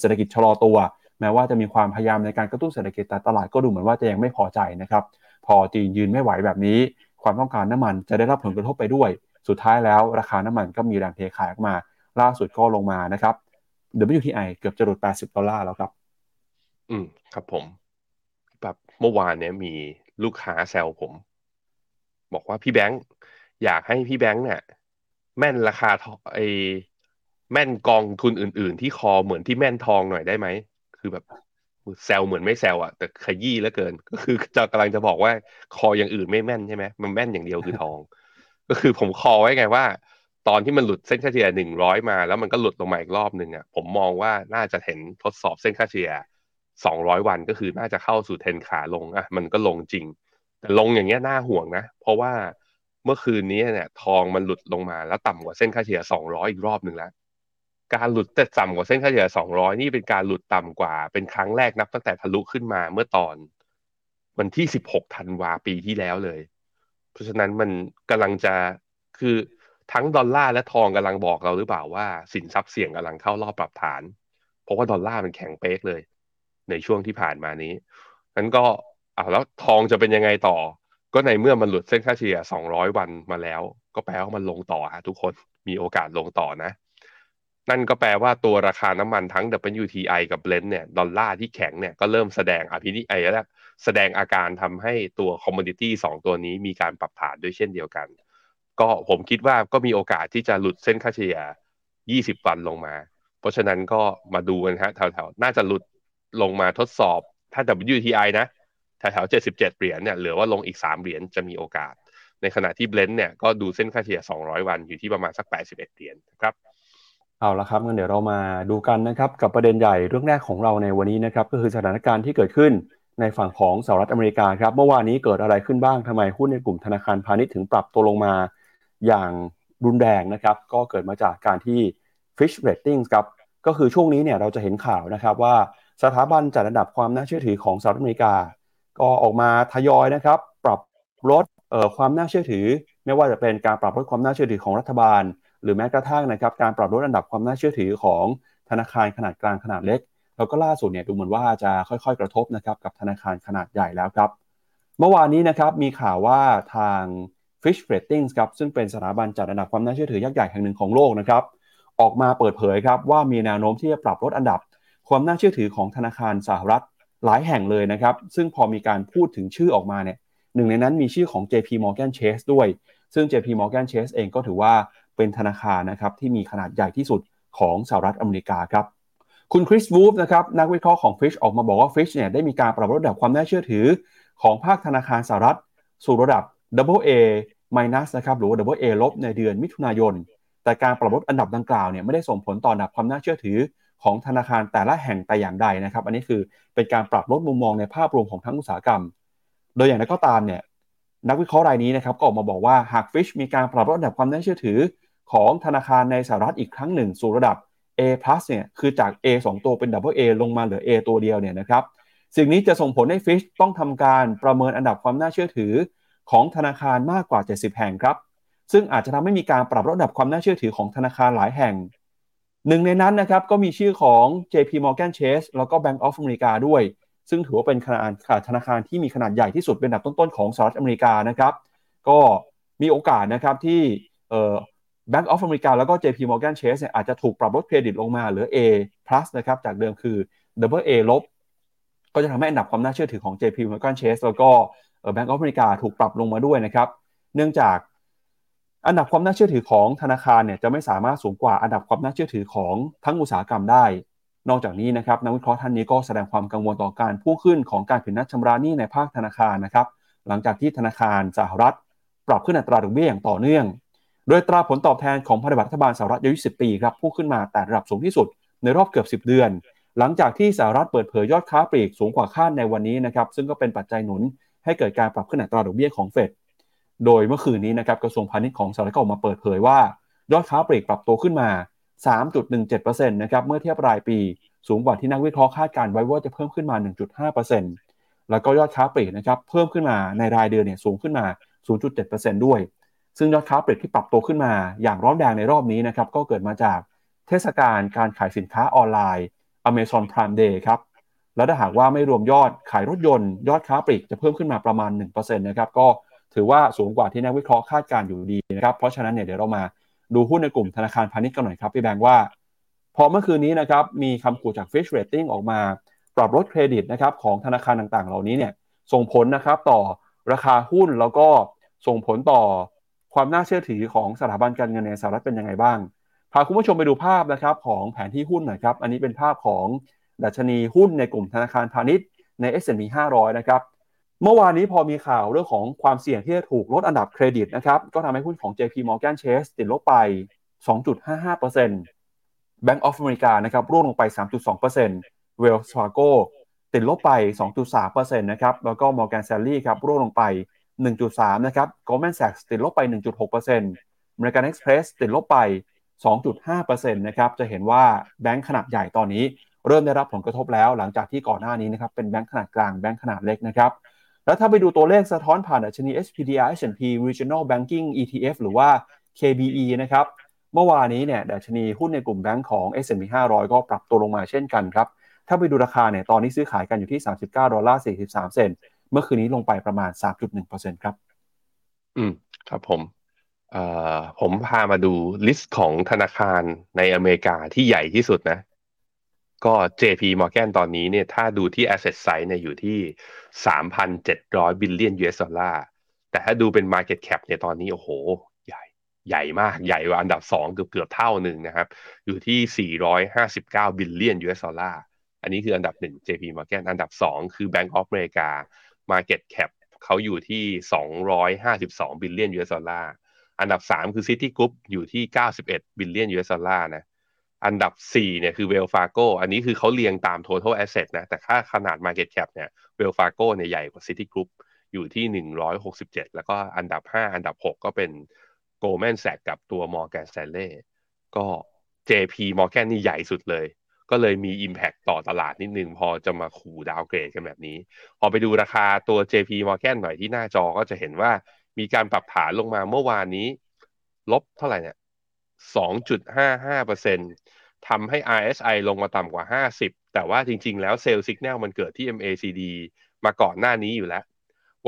Speaker 2: เศรษฐกิจชะลอตัว แม้ว่าจะมีความพยายามในการกระตุ้นเศรษฐกิจแต่ตลาดก็ดูเหมือนว่าจะยังไม่พอใจนะครับพอจีนยืนไม่ไหวแบบนี้ ความต้องการน้ำมันจะได้รับผลกระทบไปด้วย สุดท้ายแล้วราคาน้ำมันก็มีแรงเทขายออกมา ล่าสุดก็ลงมานะครับ WTI เกือบจะหลุด 80 ดอลลาร์แล้วครับ
Speaker 3: อืม ครับผมแบบเมื่อวานเนี้ยมีลูกค้าแซวผม บอกว่าพี่แบงค์อยากให้พี่แบงค์เนี่ยแม่นราคาทอไอแม่นกองทุนอื่น ๆ ที่คอเหมือนที่แม่นทองหน่อยได้ไหม คือแบบแซวเหมือนไม่แซวอะแต่ขยี้แล้วเกิน ก็คือจะกำลังจะบอกว่าคออย่างอื่นไม่แม่นใช่ไหมมันแม่นอย่างเดียวคือทอง ก็คือผมคอไว้ไงว่า ตอนที่มันหลุดเส้นค่าเฉลี่ยหนึ่งร้อยมา แล้วมันก็หลุดลงมาอีกรอบหนึ่งอะผมมองว่าน่าจะเห็นทดสอบเส้นค่าเฉลี่ยสองร้อยวันก็คือน่าจะเข้าสู่เทรนขาลงอะมันก็ลงจริง แต่ลงอย่างเงี้ยน่าห่วงนะ เพราะว่าเมื่อคืนนี้เนี่ยทองมันหลุดลงมาแล้วต่ำกว่าเส้นค่าเฉลี่ย200อีกรอบหนึ่งแล้วการหลุดแต่ต่ำกว่าเส้นค่าเฉลี่ย200นี่เป็นการหลุดต่ำกว่า เป็นครั้งแรกนับตั้งแต่ทะลุขึ้นมาเมื่อตอน วันที่16ธันวาปีที่แล้วเลย เพราะฉะนั้นมันกำลังจะคือทั้งดอลลาร์และทองกำลังบอกเราหรือเปล่าว่าสินทรัพย์เสี่ยงกำลังเข้ารอบปรับฐาน เพราะว่าดอลลาร์มันแข็งเป๊กเลย ในช่วงที่ผ่านมานี้นั้นก็อ่าแล้วทองจะเป็นยังไงต่อ ก็ในเมื่อมันหลุดเส้นค่าเฉลี่ย 200 วันมาแล้ว ก็แปลว่ามันลงต่อฮะทุกคนมีโอกาสลงต่อนะ นั่นก็แปลว่าตัวราคาน้ำมันทั้ง WTI กับ Brent เนี่ยดอลลาร์ที่แข็งเนี่ยก็เริ่มแสดงอภินิไอแล้ว แสดงอาการทำให้ตัวคอมม o ดิตี้สองตัวนี้มีการปรับฐานด้วยเช่นเดียวกัน ก็ผมคิดว่าก็มีโอกาสที่จะหลุดเส้นค่าเฉลี่ย 20 วันลงมา เพราะฉะนั้นก็มาดูกันฮะแถวๆ น่าจะหลุดลงมาทดสอบถ้า WTI นะแถวๆ 77 เหรียญเนี่ยเหลือว่าลงอีก 3 เหรียญจะมีโอกาส ในขณะที่เบลนด์เนี่ยก็ดูเส้นค่าเฉลี่ย 200 วันอยู่ที่ประมาณสัก 81 เหรียญครับ
Speaker 2: เอาละครับงั้นเดี๋ยวเรามาดูกันนะครับกับประเด็นใหญ่เรื่องแรกของเราในวันนี้นะครับก็คือสถานการณ์ที่เกิดขึ้น ในฝั่งของสหรัฐอเมริกาครับเมื่อวานนี้เกิดอะไรขึ้นบ้างทำไมหุ้นในกลุ่มธนาคารพาณิชย์ถึงปรับตัวลงมาอย่างรุนแรงนะครับ ก็เกิดมาจากการที่ Fish Ratings ครับก็คือช่วงนี้เนี่ยเราจะเห็นข่าวนะครับว่าสถาบันจัดอันดับความน่าเชื่อถือของสหรัฐอเมริกา ก็ออกมาทยอยนะครับ ปรับลดความน่าเชื่อถือ ไม่ว่าจะเป็นการปรับลดความน่าเชื่อถือของรัฐบาล หรือแม้กระทั่งนะครับการปรับลดอันดับความน่าเชื่อถือของธนาคารขนาดกลางขนาดเล็ก แล้วก็ล่าสุดเนี่ยดูเหมือนว่าจะค่อยๆ กระทบนะครับกับธนาคารขนาดใหญ่แล้วครับ เมื่อวานนี้นะครับมีข่าวว่าทาง Fish Ratings ครับซึ่งเป็นสถาบันจัดอันดับความน่าเชื่อถือยักษ์ใหญ่แห่งหนึ่งของโลกนะครับออกมาเปิดเผยครับว่ามีแนวโน้มที่จะปรับลดอันดับ ความน่าเชื่อถือของธนาคารสหรัฐหลายแห่งเลยนะครับ ซึ่งพอมีการพูดถึงชื่อออกมาเนี่ยหนึ่งในนั้นมีชื่อของ JP Morgan Chase ด้วย ซึ่ง JP Morgan Chase เองก็ถือว่าเป็นธนาคารนะครับที่มีขนาดใหญ่ที่สุดของสหรัฐอเมริกาครับ คุณคริสวูฟนะครับนักวิเคราะห์ของ Fish ออกมาบอกว่า Fish เนี่ยได้มีการปรับลดระดับความน่าเชื่อถือของภาคธนาคารสหรัฐ สู่ระดับ Double A minus นะครับหรือว่า Double A ลบในเดือนมิถุนายน แต่การปรับลดอันดับดังกล่าวเนี่ยไม่ได้ส่งผลต่อระดับความน่าเชื่อถือของธนาคารแต่ละแห่งแต่อย่างใดนะครับ อันนี้คือเป็นการปรับลดมุมมองในภาพรวมของทั้งอุตสาหกรรม โดยอย่างไรก็ตามเนี่ยนักวิเคราะห์รายนี้นะครับก็ออกมาบอกว่าหากฟิชมีการปรับลดระดับความน่าเชื่อถือ ของธนาคารในสหรัฐอีกครั้งหนึ่งสู่ระดับ A+ เนี่ยคือจาก A 2 ตัวเป็น Double A ลงมาเหลือ A ตัวเดียวเนี่ยนะครับสิ่งนี้จะส่งผลให้ฟิชต้องทำการประเมินอันดับความน่าเชื่อถือของธนาคารมากกว่า 70 แห่งครับ ซึ่งอาจจะทำให้มีการปรับระดับความน่าเชื่อถือของธนาคารหลายแห่ง หนึ่งในนั้นนะครับก็มีชื่อของ JP Morgan Chase แล้วก็ Bank of America ด้วย ซึ่งถือว่าเป็นขนาดธนาคารที่มีขนาดใหญ่ที่สุดเป็นอันดับต้นๆของสหรัฐอเมริกานะครับ ก็มีโอกาสนะครับที่ Bank of America แล้วก็ JP Morgan Chase เนี่ยอาจจะถูกปรับลดเครดิตลงมาเหลือ A plus นะครับจากเดิมคือ Double A ลบก็จะทำให้อันดับความน่าเชื่อถือของ JP Morgan Chase แล้วก็ Bank of America ถูกปรับลงมาด้วยนะครับ เนื่องจากอันดับความน่าเชื่อถือของธนาคารเนี่ยจะไม่สามารถสูงกว่าอันดับความน่าเชื่อถือของทั้งอุตสาหกรรมได้ นอกจากนี้นะครับนักวิเคราะห์ท่านนี้ก็แสดงความกังวลต่อการพุ่งขึ้นของการผิดนัดชำระหนี้ในภาคธนาคารนะครับ หลังจากที่ธนาคารสหรัฐ ปรับขึ้นอัตราดอกเบี้ยอย่างต่อเนื่อง โดยตราผลตอบแทนของพันธบัตรรัฐบาลสหรัฐอายุ10 ปีครับพุ่งขึ้นมาแต่ระดับสูงที่สุดในรอบเกือบ 10 เดือน หลังจากที่สหรัฐเปิดเผยยอดค้าปลีกสูงกว่าคาดในวันนี้นะครับซึ่งก็เป็นปัจจัยหนุนให้เกิดการปรับขึ้นอัตราดอกเบี้ยของเฟดโดยเมื่อคืนนี้นะครับกระทรวงพาณิชย์ของสหรัฐก็ออกมาเปิดเผยว่า ยอดค้าปลีกปรับตัวขึ้นมา 3.17%นะครับเมื่อเทียบรายปี สูงกว่าที่นักวิเคราะห์คาดการไว้ว่าจะเพิ่มขึ้นมา 1.5%แล้วก็ยอดค้าปลีกนะครับเพิ่มขึ้นมาในรายเดือนเนี่ยสูงขึ้นมา 0.7%ด้วย ซึ่งยอดค้าปลีกที่ปรับตัวขึ้นมาอย่างร้อนแรงในรอบนี้นะครับก็เกิดมาจากเทศกาลการขายสินค้าออนไลน์ Amazon Prime Day ครับแล้วถ้าหากว่าไม่รวมยอดขายรถยนต์ยอดค้าปลีกจะเพิ่มขึ้นมาประมาณ1%นะครับก็ถือว่าสูงกว่าที่นักวิเคราะห์คาดการอยู่ดีนะครับเพราะฉะนั้นเนี่ยเดี๋ยวเรามาดูหุ้นในกลุ่มธนาคารพาณิชย์กันหน่อยครับพี่แบงค์ว่าพอเมื่อคืนนี้นะครับมีคำขู่จาก Fish Rating ออกมา ปรับลดเครดิตนะครับของธนาคารต่างๆ เหล่านี้เนี่ยส่งผลนะครับต่อราคาหุ้นแล้วก็ส่งผลต่อ ความน่าเชื่อถือของสถาบันการเงินในสหรัฐเป็นยังไงบ้าง พาคุณผู้ชมไปดูภาพนะครับของแผนที่หุ้นหน่อยครับ อันนี้เป็นภาพของดัชนีหุ้นในกลุ่มธนาคารพาณิชย์ใน S&P 500 นะครับ เมื่อวานนี้พอมีข่าวเรื่องของความเสี่ยงที่จะถูกลดอันดับเครดิตนะครับ ก็ทำให้หุ้นของ JP Morgan Chase ติดลบไป 2.55% Bank of America นะครับร่วงลงไป 3.2% Wells Fargo ติดลบไป 2.3%นะครับ แล้วก็ Morgan Stanley ครับร่วงลงไป 1.3 นะครับ Goldman Sachs ติดลบไป 1.6% American Express ติดลบไป 2.5%นะครับ จะเห็นว่าแบงก์ขนาดใหญ่ตอนนี้ เริ่มได้รับผลกระทบแล้ว หลังจากที่ก่อนหน้านี้นะครับ เป็นแบงก์ขนาดกลาง แบงก์ขนาดเล็กนะครับ แล้วถ้าไปดูตัวเลขสะท้อนผ่านดัชนี SPDR S&P Regional Banking ETF หรือว่า KBE นะครับ เมื่อวานนี้เนี่ยดัชนีหุ้นในกลุ่มแบงก์ของ S&P 500 ก็ปรับตัวลงมาเช่นกันครับ ถ้าไปดูราคาเนี่ย ตอนนี้ซื้อขายกันอยู่ที่ 39 ดอลลาร์ 43 เซนต์ เมื่อคืนนี้ลงไปประมาณ 3.1%ครับ
Speaker 3: อืม ครับผมเอ่อผมพามาดู list ของธนาคารในอเมริกาที่ใหญ่ที่สุดนะ ก็ JP Morgan ตอนนี้เนี่ยถ้าดูที่ asset size เนี่ยอยู่ที่ 3,700 billion US dollar แต่ถ้าดูเป็น market cap เนี่ยตอนนี้โอ้โห ใหญ่ใหญ่มากใหญ่กว่าอันดับ 2 เกือบเกือบเท่าหนึ่งนะครับ อยู่ที่ 459 billion US ดอลลาร์ อันนี้คืออันดับ 1 JP Morgan อันดับ 2 คือ Bank of America market cap เขาอยู่ที่ 252 billion US ดอลลาร์อันดับ 3 คือ Citigroup อยู่ที่ 91 billion US ดอลลาร์นะอันดับ 4 เนี่ยคือ Wells Fargo อันนี้คือเขาเรียงตาม total asset นะ แต่ค่าขนาด market cap เนี่ย Wells Fargo เนี่ยใหญ่กว่า City Group อยู่ที่ 167 แล้วก็อันดับ 5 อันดับ 6 ก็เป็น Goldman Sachs กับตัว Morgan Stanley ก็ JP Morgan นี่ใหญ่สุดเลย ก็เลยมี Impact ต่อตลาดนิดนึง พอจะมาขู่ดาวเกรดกันแบบนี้ พอไปดูราคาตัว JP Morgan หน่อยที่หน้าจอก็จะเห็นว่ามีการปรับฐานลงมาเมื่อวานนี้ ลบเท่าไหร่เนี่ย2.55%ทำให้ RSI ลงมาต่ำกว่า 50 แต่ว่าจริง ๆ แล้วเซลล์สัญญาณมันเกิดที่ MACD มาก่อนหน้านี้อยู่แล้ว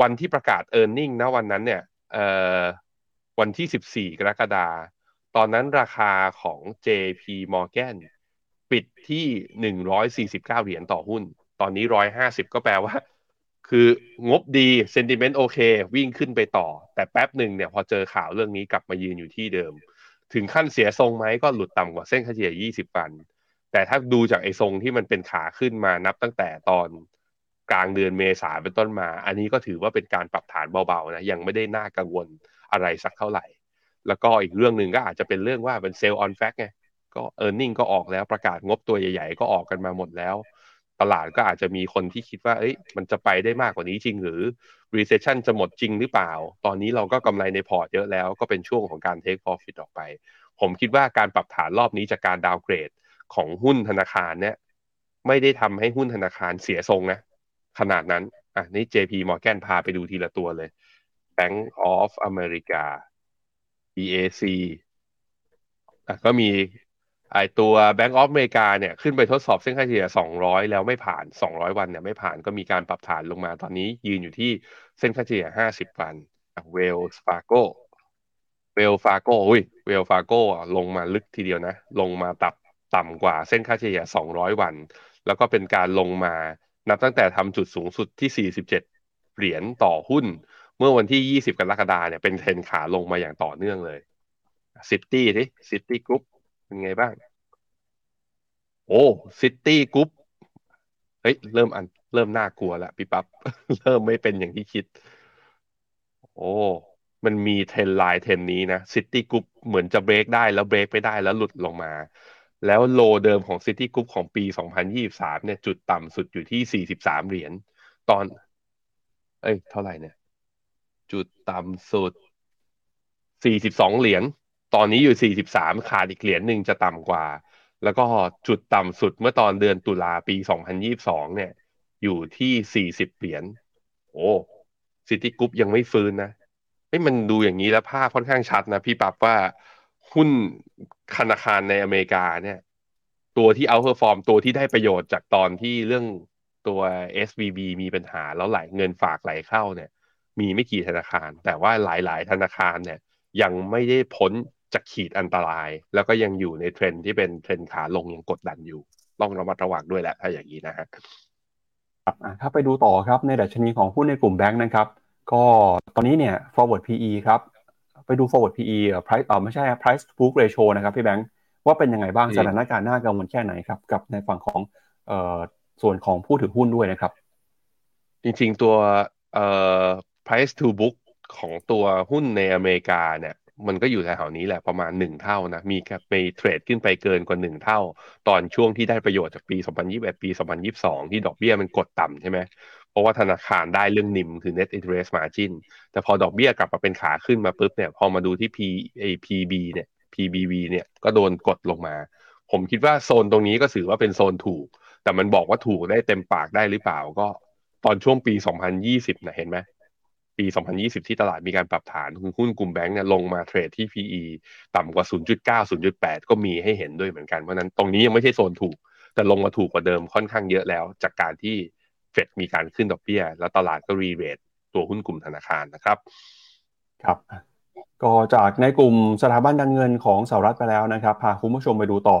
Speaker 3: วันที่ประกาศ e a r n i n g นะวันนั้นเนี่ยเอ่อวันที่ 14 กรกฎาคมตอนนั้นราคาของ JP Morgan ปิดที่149เหรียญต่อหุ้น ตอนนี้150ก็แปลว่า คืองบดีเซนติเมนต์โอเค วิ่งขึ้นไปต่อ แต่แป๊บหนึ่งเนี่ยพอเจอข่าวเรื่องนี้กลับมายืนอยู่ที่เดิม ถึงขั้นเสียทรงไหมก็หลุดต่ำกว่าเส้นเฉลี่ย20วัน แต่ถ้าดูจากไอ้ทรงที่มันเป็นขาขึ้นมานับตั้งแต่ตอนกลางเดือนเมษาเป็นต้นมา อันนี้ก็ถือว่าเป็นการปรับฐานเบาๆนะยังไม่ได้น่ากังวลอะไรสักเท่าไหร่ แล้วก็อีกเรื่องหนึ่งก็อาจจะเป็นเรื่องว่าเป็น sell on fact ไง ก็ earning ก็ออกแล้วประกาศงบตัวใหญ่ ๆ ก็ออกกันมาหมดแล้ว ตลาดก็อาจจะมีคนที่คิดว่า เอ้ย มันจะไปได้มากกว่านี้จริงหรือ recession จะหมดจริงหรือเปล่า ตอนนี้เราก็กำไรในพอร์ตเยอะแล้วก็เป็นช่วงของการ take profit ออกไป ผมคิดว่าการปรับฐานรอบนี้จากการดาวเกรดของหุ้นธนาคารเนี่ยไม่ได้ทำให้หุ้นธนาคารเสียทรงนะ ขนาดนั้นอะนี่ JP Morgan พาไปดูทีละตัวเลย Bank of America BAC อะก็มี ไอตัว Bank of America เนี่ยขึ้นไปทดสอบเส้นค่าเฉลี่ย 200 แล้วไม่ผ่าน 200 วันเนี่ยไม่ผ่านก็มีการปรับฐานลงมาตอนนี้ยืนอยู่ที่เส้นค่าเฉลี่ย 50 วัน Wells Fargo Wells Fargo อุ้ย Wells Fargo ลงมาลึกทีเดียวนะ ลงมาตับต่ำกว่าเส้นค่าเฉลี่ย 200 วัน แล้วก็เป็นการลงมานับตั้งแต่ทำจุดสูงสุดที่ 47 เหรียญต่อหุ้น เมื่อวันที่ 20 กรกฎาเนี่ยเป็นเทรนขาลงมาอย่างต่อเนื่องเลย Citi ดิ Citigroup เป็นไงบ้าง โอ้ Citigroupเฮ้ย เริ่มอันเริ่มน่ากลัวแล้วพี่ปั๊บเริ่มไม่เป็นอย่างที่คิด โอ้ มันมี trend line trend นี้นะ Citigroup เหมือนจะเบรกได้แล้วเบรกไม่ได้แล้วหลุดลงมา แล้ว low เดิมของ Citigroup ของปี 2023 เนี่ย จุดต่ำสุดอยู่ที่ 43 เหรียญตอน เอ้ย เท่าไหร่เนี่ย จุดต่ำสุด 42 เหรียญ ตอนนี้อยู่ 43 ขาดอีกเหรียญหนึ่งจะต่ำกว่า แล้วก็จุดต่ำสุดเมื่อตอนเดือนตุลาปี 2022 เนี่ย อยู่ที่ 40 เหรียญ โอ้ Citigroup ยังไม่ฟื้นนะเฮ้ยมันดูอย่างนี้แล้วภาพค่อนข้างชัดนะพี่ปั๊บว่าหุ้นธนาคารในอเมริกาเนี่ย ตัวที่ outperform ตัวที่ได้ประโยชน์จากตอนที่เรื่องตัว SVB มีปัญหาแล้วไหลเงินฝากไหลเข้าเนี่ย มีไม่กี่ธนาคาร แต่ว่าหลาย ๆ ธนาคารเนี่ย ยังไม่ได้พ้น จากขีดอันตราย แล้วก็ยังอยู่ในเทรนที่เป็นเทรนขาลงยังกดดันอยู่ ต้องระมัดระวังด้วยแหละถ้าอย่างนี้นะฮะ
Speaker 2: ครับอะถ้าไปดูต่อครับในดัชนีของหุ้นในกลุ่มแบงค์นะครับ ก็ตอนนี้เนี่ย forward PE ครับ ไปดู forward PE เอ่อ price เอ่อไม่ใช่ price book ratio นะครับพี่แบงค์ว่าเป็นยังไงบ้าง
Speaker 3: อืม
Speaker 2: สถานการณ์น่ากังวลแค่ไหนครับ กับในฝั่งของเอ่อส่วนของผู้ถือหุ้นด้วยนะครับ
Speaker 3: จริงๆตัวเอ่อ price to book ของตัวหุ้นในอเมริกาเนี่ย มันก็อยู่แถวๆนี้แหละประมาณหนึ่งเท่านะมีแค่ไปเทรดขึ้นไปเกินกว่าหนึ่งเท่า ตอนช่วงที่ได้ประโยชน์จากปี 2021 ปี 2022 ที่ดอกเบี้ยมันกดต่ำใช่ไหมเพราะว่าธนาคารได้เรื่องนิมคือ net interest margin แต่พอดอกเบี้ยกลับมาเป็นขาขึ้นมาปุ๊บเนี่ยพอมาดูที่ P A PB เนี่ย PBV เนี่ยก็โดนกดลงมา ผมคิดว่าโซนตรงนี้ก็ถือว่าเป็นโซนถูก แต่มันบอกว่าถูกได้เต็มปากได้หรือเปล่าก็ตอนช่วงปี 2020นะเห็นไหม ปี 2020 ที่ตลาดมีการปรับฐานหุ้นกลุ่มแบงก์เนี่ยลงมาเทรดที่ PE ต่ำกว่า 0.9 0.8 ก็มีให้เห็นด้วยเหมือนกัน เพราะนั้นตรงนี้ยังไม่ใช่โซนถูก แต่ลงมาถูกกว่าเดิมค่อนข้างเยอะแล้ว จากการที่เฟดมีการขึ้นดอกเบี้ย แล้วตลาดก็รีเรทตัวหุ้นกลุ่มธนาคารนะครับ
Speaker 2: ครับ ก็จากในกลุ่มสถาบันการเงินของสหรัฐไปแล้วนะครับ พาคุณผู้ชมไปดูต่อ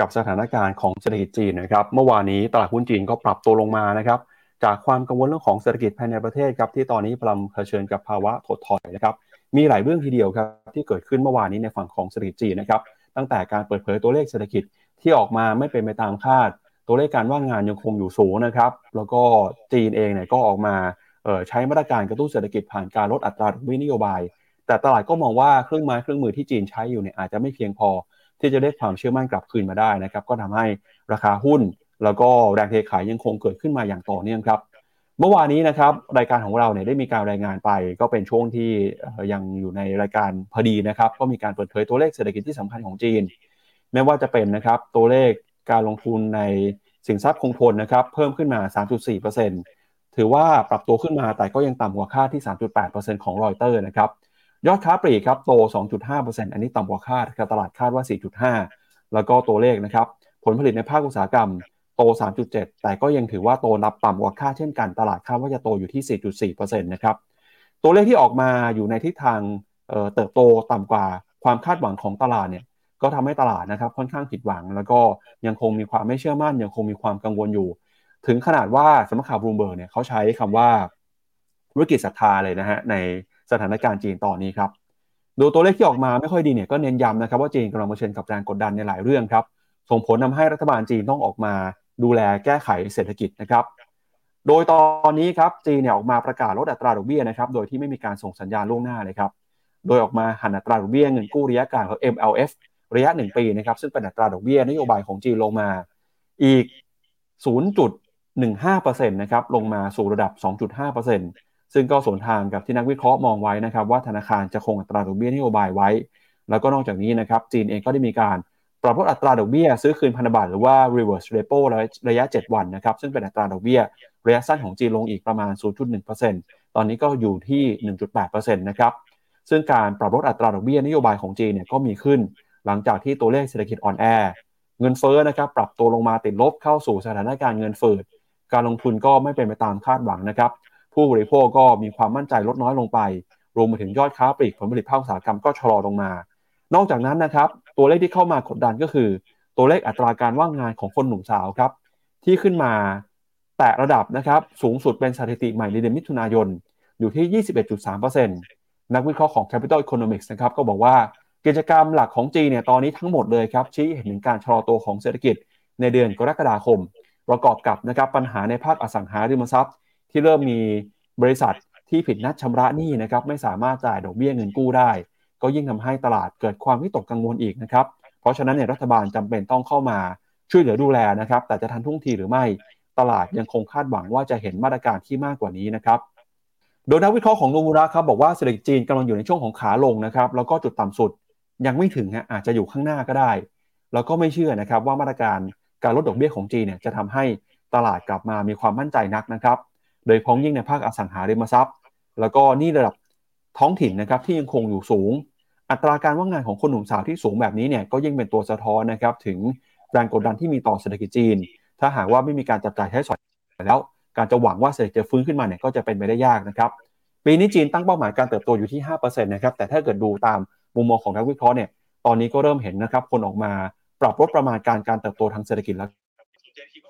Speaker 2: กับสถานการณ์ของเศรษฐกิจจีนนะครับ เมื่อวานนี้ตลาดหุ้นจีนก็ปรับตัวลงมานะครับ จากความกังวลเรื่องของเศรษฐกิจภายในประเทศครับที่ตอนนี้กำลังเผชิญกับภาวะถดถอยนะครับมีหลายเรื่องทีเดียวครับที่เกิดขึ้นเมื่อวานนี้ในฝั่งของเศรษฐกิจจีนนะครับตั้งแต่การเปิดเผยตัวเลขเศรษฐกิจที่ออกมาไม่เป็นไปตามคาด ตัวเลขการว่างงานยังคงอยู่สูงนะครับแล้วก็จีนเองเนี่ยก็ออกมาใช้มาตรการกระตุ้นเศรษฐกิจผ่านการลดอัตราดอกเบี้ยนโยบาย แต่ตลาดก็มองว่าเครื่องไม้เครื่องมือที่จีนใช้อยู่เนี่ยอาจจะไม่เพียงพอที่จะได้ความเชื่อมั่นกลับคืนมาได้นะครับก็ทำให้ราคาหุ้น แล้วก็แรงเทขายยังคงเกิดขึ้นมาอย่างต่อเนื่องครับเมื่อวานนี้นะครับรายการของเราเนี่ยได้มีการรายงานไปก็เป็นช่วงที่ยังอยู่ในรายการพอดีนะครับก็มีการเปิดเผยตัวเลขเศรษฐกิจที่สำคัญของจีน ไม่ว่าจะเป็นนะครับตัวเลขการลงทุนในสินทรัพย์คงทนนะครับเพิ่มขึ้นมา 3.4%ถือว่าปรับตัวขึ้นมาแต่ก็ยังต่ำกว่าคาดที่ 3.8%ของรอยเตอร์นะครับยอดค้าปลีกครับโต 2.5%อันนี้ต่ำกว่าคาดตลาดคาดว่า 4.5 แล้วก็ตัวเลขนะครับผลผลิตในภาคอุตสาหกรรม โต 3.7 แต่ก็ยังถือว่าโตนะครับต่ำกว่าคาดเช่นกัน ตลาดคาดว่าจะโตอยู่ที่ 4.4%นะครับ ตัวเลขที่ออกมาอยู่ในทิศทางเติบโตต่ำกว่าความคาดหวังของตลาดเนี่ย ก็ทำให้ตลาดนะครับค่อนข้างผิดหวัง แล้วก็ยังคงมีความไม่เชื่อมั่น ยังคงมีความกังวลอยู่ ถึงขนาดว่าสำนักข่าวบลูเบิร์กเนี่ยเขาใช้คำว่าวิกฤตศรัทธาเลยนะฮะในสถานการณ์จีนตอนนี้ครับ ดูตัวเลขที่ออกมาไม่ค่อยดีเนี่ยก็เน้นย้ำนะครับว่าจีนกำลังเผชิญกับแรงกดดันในหลายเรื่องครับส่งผลทาให้รัฐบาลจีนต้องออกมา ดูแลแก้ไขเศรษฐกิจนะครับ โดยตอนนี้ครับจีนเนี่ยออกมาประกาศลดอัตราดอกเบี้ยนะครับ โดยที่ไม่มีการส่งสัญญาณล่วงหน้าเลยครับ โดยออกมาหันอัตราดอกเบี้ยเงินกู้ระยะกลางหรือ MLF ระยะ 1 ปีนะครับ ซึ่งเป็นอัตราดอกเบี้ยนโยบายของจีนลงมาอีก 0.15%นะครับ ลงมาสู่ระดับ 2.5%ซึ่งก็สวนทางกับที่นักวิเคราะห์มองไว้นะครับ ว่าธนาคารจะคงอัตราดอกเบี้ยนโยบายไว้ แล้วก็นอกจากนี้นะครับ จีนเองก็ได้มีการ ปรับลดอัตราดอกเบี้ยซื้อคืนพันธบัตรหรือว่า reverse repo ระยะ 7 วันนะครับ ซึ่งเป็นอัตราดอกเบี้ยระยะสั้นของจีนลงอีกประมาณ 0.1%ตอนนี้ก็อยู่ที่ 1.8%นะครับซึ่งการปรับลดอัตราดอกเบี้ยนโยบายของจีนเนี่ยก็มีขึ้น หลังจากที่ตัวเลขเศรษฐกิจอ่อนแอ เงินเฟ้อนะครับปรับตัวลงมาติดลบเข้าสู่สถานการณ์เงินฝืดการลงทุนก็ไม่เป็นไปตามคาดหวังนะครับ ผู้บริโภคก็มีความมั่นใจลดน้อยลงไป รวมไปถึงยอดค้าปลีกผลผลิตภาคอุตสาหกรรมก็ชะลอลงมา นอกจากนั้นนะครับ ตัวเลขที่เข้ามากดดันก็คือ ตัวเลขอัตราการว่างงานของคนหนุ่มสาวครับที่ขึ้นมาแตะระดับนะครับสูงสุดเป็นสถิติใหม่ในเดือนมิถุนายน อยู่ที่ 21.3%นักวิเคราะห์ของ Capital Economics นะครับก็บอกว่ากิจกรรมหลักของจีนเนี่ยตอนนี้ทั้งหมดเลยครับชี้เห็นถึงการชะลอตัวของเศรษฐกิจในเดือนกรกฎาคม ประกอบกับนะครับปัญหาในภาคอสังหาริมทรัพย์ ที่เริ่มมีบริษัทที่ผิดนัดชำระหนี้นะครับไม่สามารถจ่ายดอกเบี้ยเงินกู้ได้ ก็ยิ่งทำให้ตลาดเกิดความวิตกกังวลอีกนะครับ เพราะฉะนั้นเนี่ยรัฐบาลจำเป็นต้องเข้ามาช่วยเหลือดูแลนะครับ แต่จะทันท่วงทีหรือไม่ตลาดยังคงคาดหวังว่าจะเห็นมาตรการที่มากกว่านี้นะครับ โดยนักวิเคราะห์ของโนมูระครับบอกว่าเศรษฐกิจจีนกำลังอยู่ในช่วงของขาลงนะครับ แล้วก็จุดต่ำสุดยังไม่ถึงฮะอาจจะอยู่ข้างหน้าก็ได้ แล้วก็ไม่เชื่อนะครับว่ามาตรการการลดดอกเบี้ยของจีนเนี่ยจะทำให้ตลาดกลับมามีความมั่นใจนักนะครับ โดยพ้องยิ่งในภาคอสังหาริมทรัพย์ แล้วก็นี่ระดับท้องถิ่นนะครับที่ยังคงอยู่สูง อัตราการว่างงานของคนหนุ่มสาวที่สูงแบบนี้เนี่ยก็ยิ่งเป็นตัวสะท้อนนะครับถึงแรงกดดันที่มีต่อเศรษฐกิจจีน ถ้าหากว่าไม่มีการจับจ่ายใช้สอยแล้ว การจะหวังว่าเศรษฐกิจจะฟื้นขึ้นมาเนี่ยก็จะเป็นไปได้ยากนะครับปีนี้จีนตั้งเป้าหมายการเติบโตอยู่ที่5%นะครับแต่ถ้าเกิดดูตามมุมมองของนักวิเคราะห์เนี่ยตอนนี้ก็เริ่มเห็นนะครับคนออกมาปรับลดประมาณการการเติบโตทางเศรษฐกิจแล้ว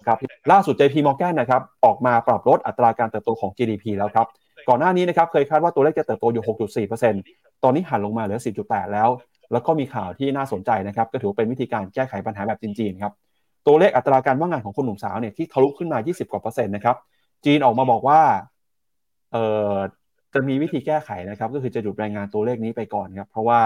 Speaker 2: ครับล่าสุด JP Morgan นะครับออกมาปรับลดอัตราการเติบโตของ GDP แล้วครับ ก่อนหน้านี้นะครับเคยคาดว่าตัวเลขจะเติบโตอยู่ 6.4%ตอนนี้หันลงมาเหลือ 4.8 แล้ว แล้วก็มีข่าวที่น่าสนใจนะครับก็ถือเป็นวิธีการแก้ไขปัญหาแบบจีนๆครับตัวเลขอัตราการว่างงานของคนหนุ่มสาวเนี่ยที่ทะลุขึ้นมา 20 กว่าเปอร์เซ็นต์นะครับจีนออกมาบอกว่าเอ่อจะมีวิธีแก้ไขนะครับ ก็คือจะหยุดรายงานตัวเลขนี้ไปก่อนครับ เพราะว่า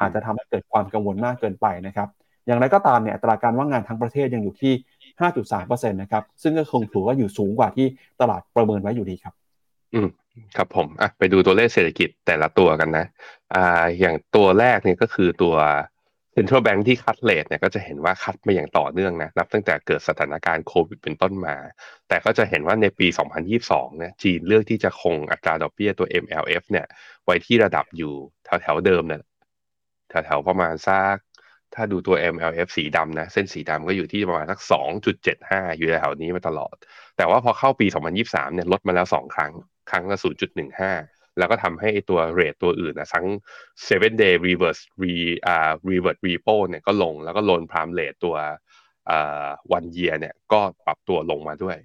Speaker 2: อาจจะทำให้เกิดความกังวลมากเกินไปนะครับ อย่างไรก็ตามเนี่ยตราการว่างงานทั้งประเทศยังอยู่ที่ 5.3%นะครับ ซึ่งก็คงถือว่าอยู่สูงกว่าที่ตลาดประเมินไว้อยู่ดีครับ
Speaker 3: อืม ครับผมอะไปดูตัวเลขเศรษฐกิจแต่ละตัวกันนะอ่าอย่างตัวแรกเนี่ยก็คือตัวเซ็นทรัลแบงค์ที่คัดเลทเนี่ยก็จะเห็นว่าคัดมาอย่างต่อเนื่องนะนับตั้งแต่เกิดสถานการณ์โควิดเป็นต้นมา แต่ก็จะเห็นว่าในปี 2022เนี่ยจีนเลือกที่จะคงอัตราดอกเบี้ยตัว MLF เนี่ยไว้ที่ระดับอยู่แถวแถวเดิมเนี่ยแถวแถวประมาณสักถ้าดูตัว MLF สีดำนะ เส้นสีดำก็อยู่ที่ประมาณสัก 2.75 อยู่แถวนี้มาตลอด แต่ว่าพอเข้าปี 2023เนี่ยลดมาแล้ว 2 ครั้ง ครั้งละ0.15 แล้วก็ทำให้ตัวเรทตัวอื่นนะทั้ง seven day reverse re อ่า reverse repo เนี่ยก็ลงแล้วก็โลนพรามเรทตัวอ่า one year เนี่ยก็ปรับตัวลงมาด้วย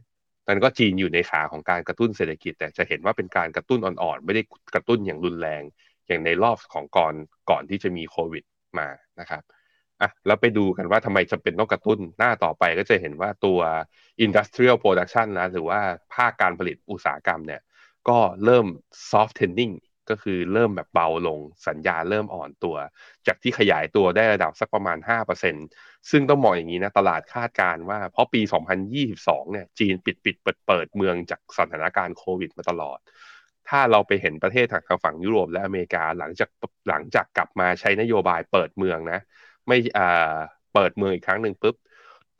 Speaker 3: นั่นก็จีนอยู่ในขาของการกระตุ้นเศรษฐกิจ แต่จะเห็นว่าเป็นการกระตุ้นอ่อนๆ ไม่ได้กระตุ้นอย่างรุนแรง อย่างในรอบของก่อนก่อนที่จะมีโควิดมานะครับอะแล้วไปดูกันว่าทำไมจำเป็นต้องกระตุ้นหน้าต่อไปก็จะเห็นว่าตัว industrial production นะหรือว่าภาคการผลิตอุตสาหกรรมเนี่ย ก็เริ่ม soft tending ก็คือเริ่มแบบเบาลงสัญญาเริ่มอ่อนตัว จากที่ขยายตัวได้ระดับสักประมาณ 5%ซึ่งต้องมองอย่างนี้นะ ตลาดคาดการว่าเพราะปี 2022 เนี่ยจีนปิดปิดเปิดเปิดเมืองจากสถานการณ์โควิดมาตลอด ถ้าเราไปเห็นประเทศทางฝั่งยุโรปและอเมริกาหลังจากหลังจากกลับมาใช้นโยบายเปิดเมืองนะ ไม่อ่าเปิดเมืองอีกครั้งหนึ่งปุ๊บ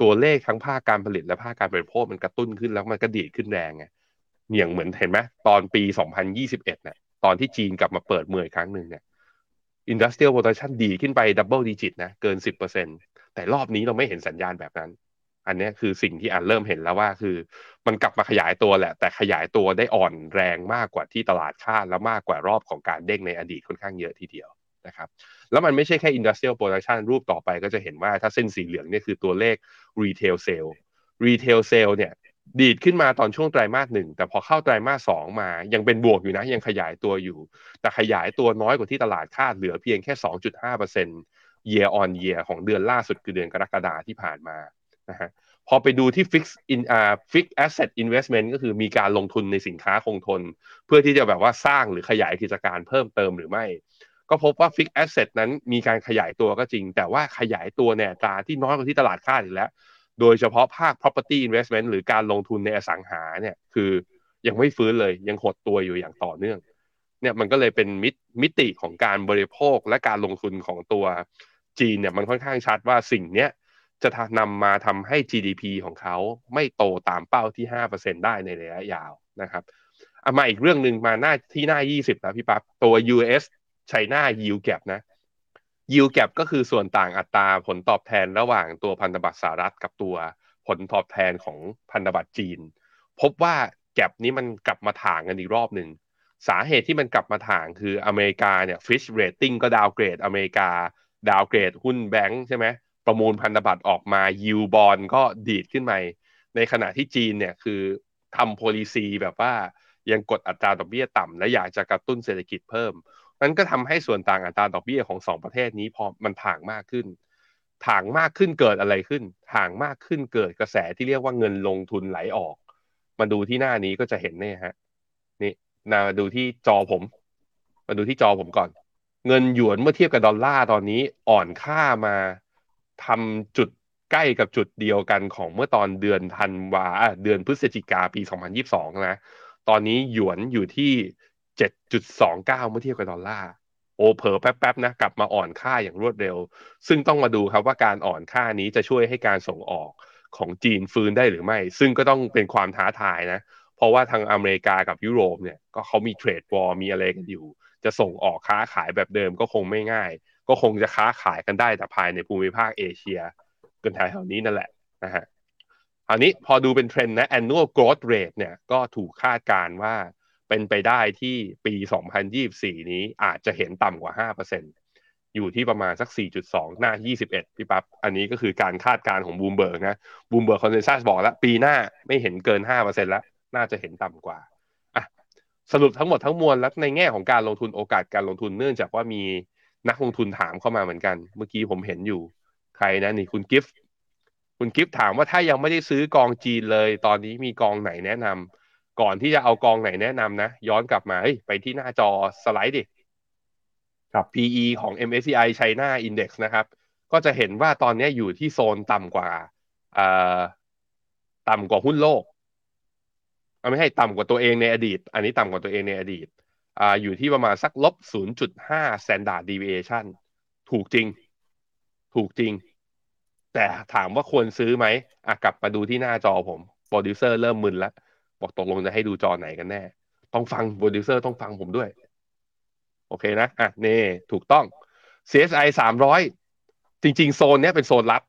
Speaker 3: ตัวเลขทั้งภาคการผลิตและภาคการบริโภคมันกระตุ้นขึ้นแล้วมันก็ดีดขึ้นแรงไง อย่างเหมือนเห็นไหมตอนปี 2021เนี่ยตอนที่จีนกลับมาเปิดเมืองอีกครั้งหนึ่งเนี่ย industrial production ดีขึ้นไป double digit นะเกิน 10%แต่รอบนี้เราไม่เห็นสัญญาณแบบนั้น อันนี้คือสิ่งที่อันเริ่มเห็นแล้วว่าคือ มันกลับมาขยายตัวแหละ แต่ขยายตัวได้อ่อนแรงมากกว่าที่ตลาดคาดและมากกว่ารอบของการเด้งในอดีตค่อนข้างเยอะทีเดียวนะครับแล้วมันไม่ใช่แค่ industrial production รูปต่อไปก็จะเห็นว่าถ้าเส้นสีเหลืองเนี่ยคือตัวเลข retail sale retail sale เนี่ย ดีดขึ้นมาตอนช่วงไตรมาสหนึ่งแต่พอเข้าไตรมาสสองมา ยังเป็นบวกอยู่นะ ยังขยายตัวอยู่ แต่ขยายตัวน้อยกว่าที่ตลาดคาดเหลือเพียงแค่ 2.5% year on year ของเดือนล่าสุดคือเดือนกรกฎาที่ผ่านมานะฮะพอไปดูที่ fix in อ่า fix asset investment ก็คือมีการลงทุนในสินค้าคงทน เพื่อที่จะแบบว่าสร้างหรือขยายกิจการเพิ่มเติมหรือไม่ ก็พบว่า fix asset นั้นมีการขยายตัวก็จริง แต่ว่าขยายตัวในอัตราที่น้อยกว่าที่ตลาดคาดอีกแล้ว โดยเฉพาะภาค property investment หรือการลงทุนในอสังหาเนี่ยคือยังไม่ฟื้นเลยยังหดตัวอยู่อย่างต่อเนื่องเนี่ยมันก็เลยเป็นมิมติของการบริโภคและการลงทุนของตัวจีนเนี่ยมันค่อนข้างชัดว่าสิ่งเนี้ยจะนำมาทำให้ GDP ของเขาไม่โตตามเป้าที่ 5%ได้ในระยะยาวนะครับเอามาอีกเรื่องหนึ่งมาหน้าที่หน้า 20 นะพี่ปั๊บตัว US China Yield Gap นะ Yield Gap ก็คือส่วนต่างอัตราผลตอบแทนระหว่างตัวพันธบัตรสหรัฐกับตัวผลตอบแทนของพันธบัตรจีน พบว่าแกลบนี้มันกลับมาถ่างกันอีกรอบหนึ่งสาเหตุที่มันกลับมาถ่างคืออเมริกาเนี่ย Fitch Rating ก็ดาวเกรดอเมริกา ดาวเกรดหุ้นแบงค์ใช่ไหมประมูลพันธบัตรออกมายิวบอลก็ดีดขึ้นมาในขณะที่จีนเนี่ยคือทำ policy แบบว่ายังกดอัตราดอกเบี้ยต่ำและอยากจะกระตุ้นเศรษฐกิจเพิ่ม นั้นก็ทำให้ส่วนต่างอัตราดอกเบี้ยของสองประเทศนี้พอมันถ่างมากขึ้น ถ่างมากขึ้นเกิดอะไรขึ้น ถ่างมากขึ้นเกิดกระแสที่เรียกว่าเงินลงทุนไหลออก มาดูที่หน้านี้ก็จะเห็นเนี่ยฮะ นี่นาดูที่จอผม มาดูที่จอผมก่อน เงินหยวนเมื่อเทียบกับดอลลาร์ตอนนี้อ่อนค่ามาทำจุดใกล้กับจุดเดียวกันของเมื่อตอนเดือนธันวาเดือนพฤศจิกาปี 2022 นะ ตอนนี้หยวนอยู่ที่ 7.29 เมื่อเทียบกับดอลลาร์โอ้เผลอแป๊บๆนะกลับมาอ่อนค่าอย่างรวดเร็ว ซึ่งต้องมาดูครับว่าการอ่อนค่านี้จะช่วยให้การส่งออกของจีนฟื้นได้หรือไม่ ซึ่งก็ต้องเป็นความท้าทายนะ เพราะว่าทางอเมริกากับยุโรปเนี่ยก็เขามี trade war มีอะไรกันอยู่ จะส่งออกค้าขายแบบเดิมก็คงไม่ง่าย ก็คงจะค้าขายกันได้แต่ภายในภูมิภาคเอเชียกันแถวๆนี้นั่นแหละนะฮะอันนี้พอดูเป็นเทรนด์นะ annual growth rate เนี่ยก็ถูกคาดการณ์ว่า เป็นไปได้ที่ปี 2024 นี้อาจจะเห็นต่ำกว่า 5%อยู่ที่ประมาณสัก 4.2 หน้า 21 พี่ปั๊บ อันนี้ก็คือการคาดการณ์ของบูมเบิร์กนะ Bloomberg consensus บอกแล้ว ปีหน้าไม่เห็นเกิน 5%แล้ว น่าจะเห็นต่ำกว่าอะสรุปทั้งหมดทั้งมวลแล้วในแง่ของการลงทุนโอกาสการลงทุนเนื่องจากว่ามีนักลงทุนถามเข้ามาเหมือนกัน เมื่อกี้ผมเห็นอยู่ ใครนะนี่คุณกิฟต์คุณกิฟต์ถามว่าถ้ายังไม่ได้ซื้อกองจีนเลย ตอนนี้มีกองไหนแนะนำ ก่อนที่จะเอากองไหนแนะนำนะ ย้อนกลับมาเฮ้ยไปที่หน้าจอสไลด์ดิ
Speaker 2: ครับ
Speaker 3: PE ของ MSCI China Index นะครับ ก็จะเห็นว่าตอนนี้อยู่ที่โซนต่ำกว่าเอ่อต่ำกว่าหุ้นโลกเอาไม่ให้ต่ำกว่าตัวเองในอดีต อันนี้ต่ำกว่าตัวเองในอดีตอ่าอยู่ที่ประมาณสักลบ 0.5 standard deviation ถูกจริง ถูกจริง แต่ถามว่าควรซื้อไหมอะกลับมาดูที่หน้าจอผม โปรดิวเซอร์เริ่มมึนแล้ว บอกตกลงจะให้ดูจอไหนกันแน่ ต้องฟังโปรดิวเซอร์ต้องฟังผมด้วย โอเคนะ อะเน่ถูกต้อง CSI สามร้อยจริง ๆ โซนเนี้ยเป็นโซนลับ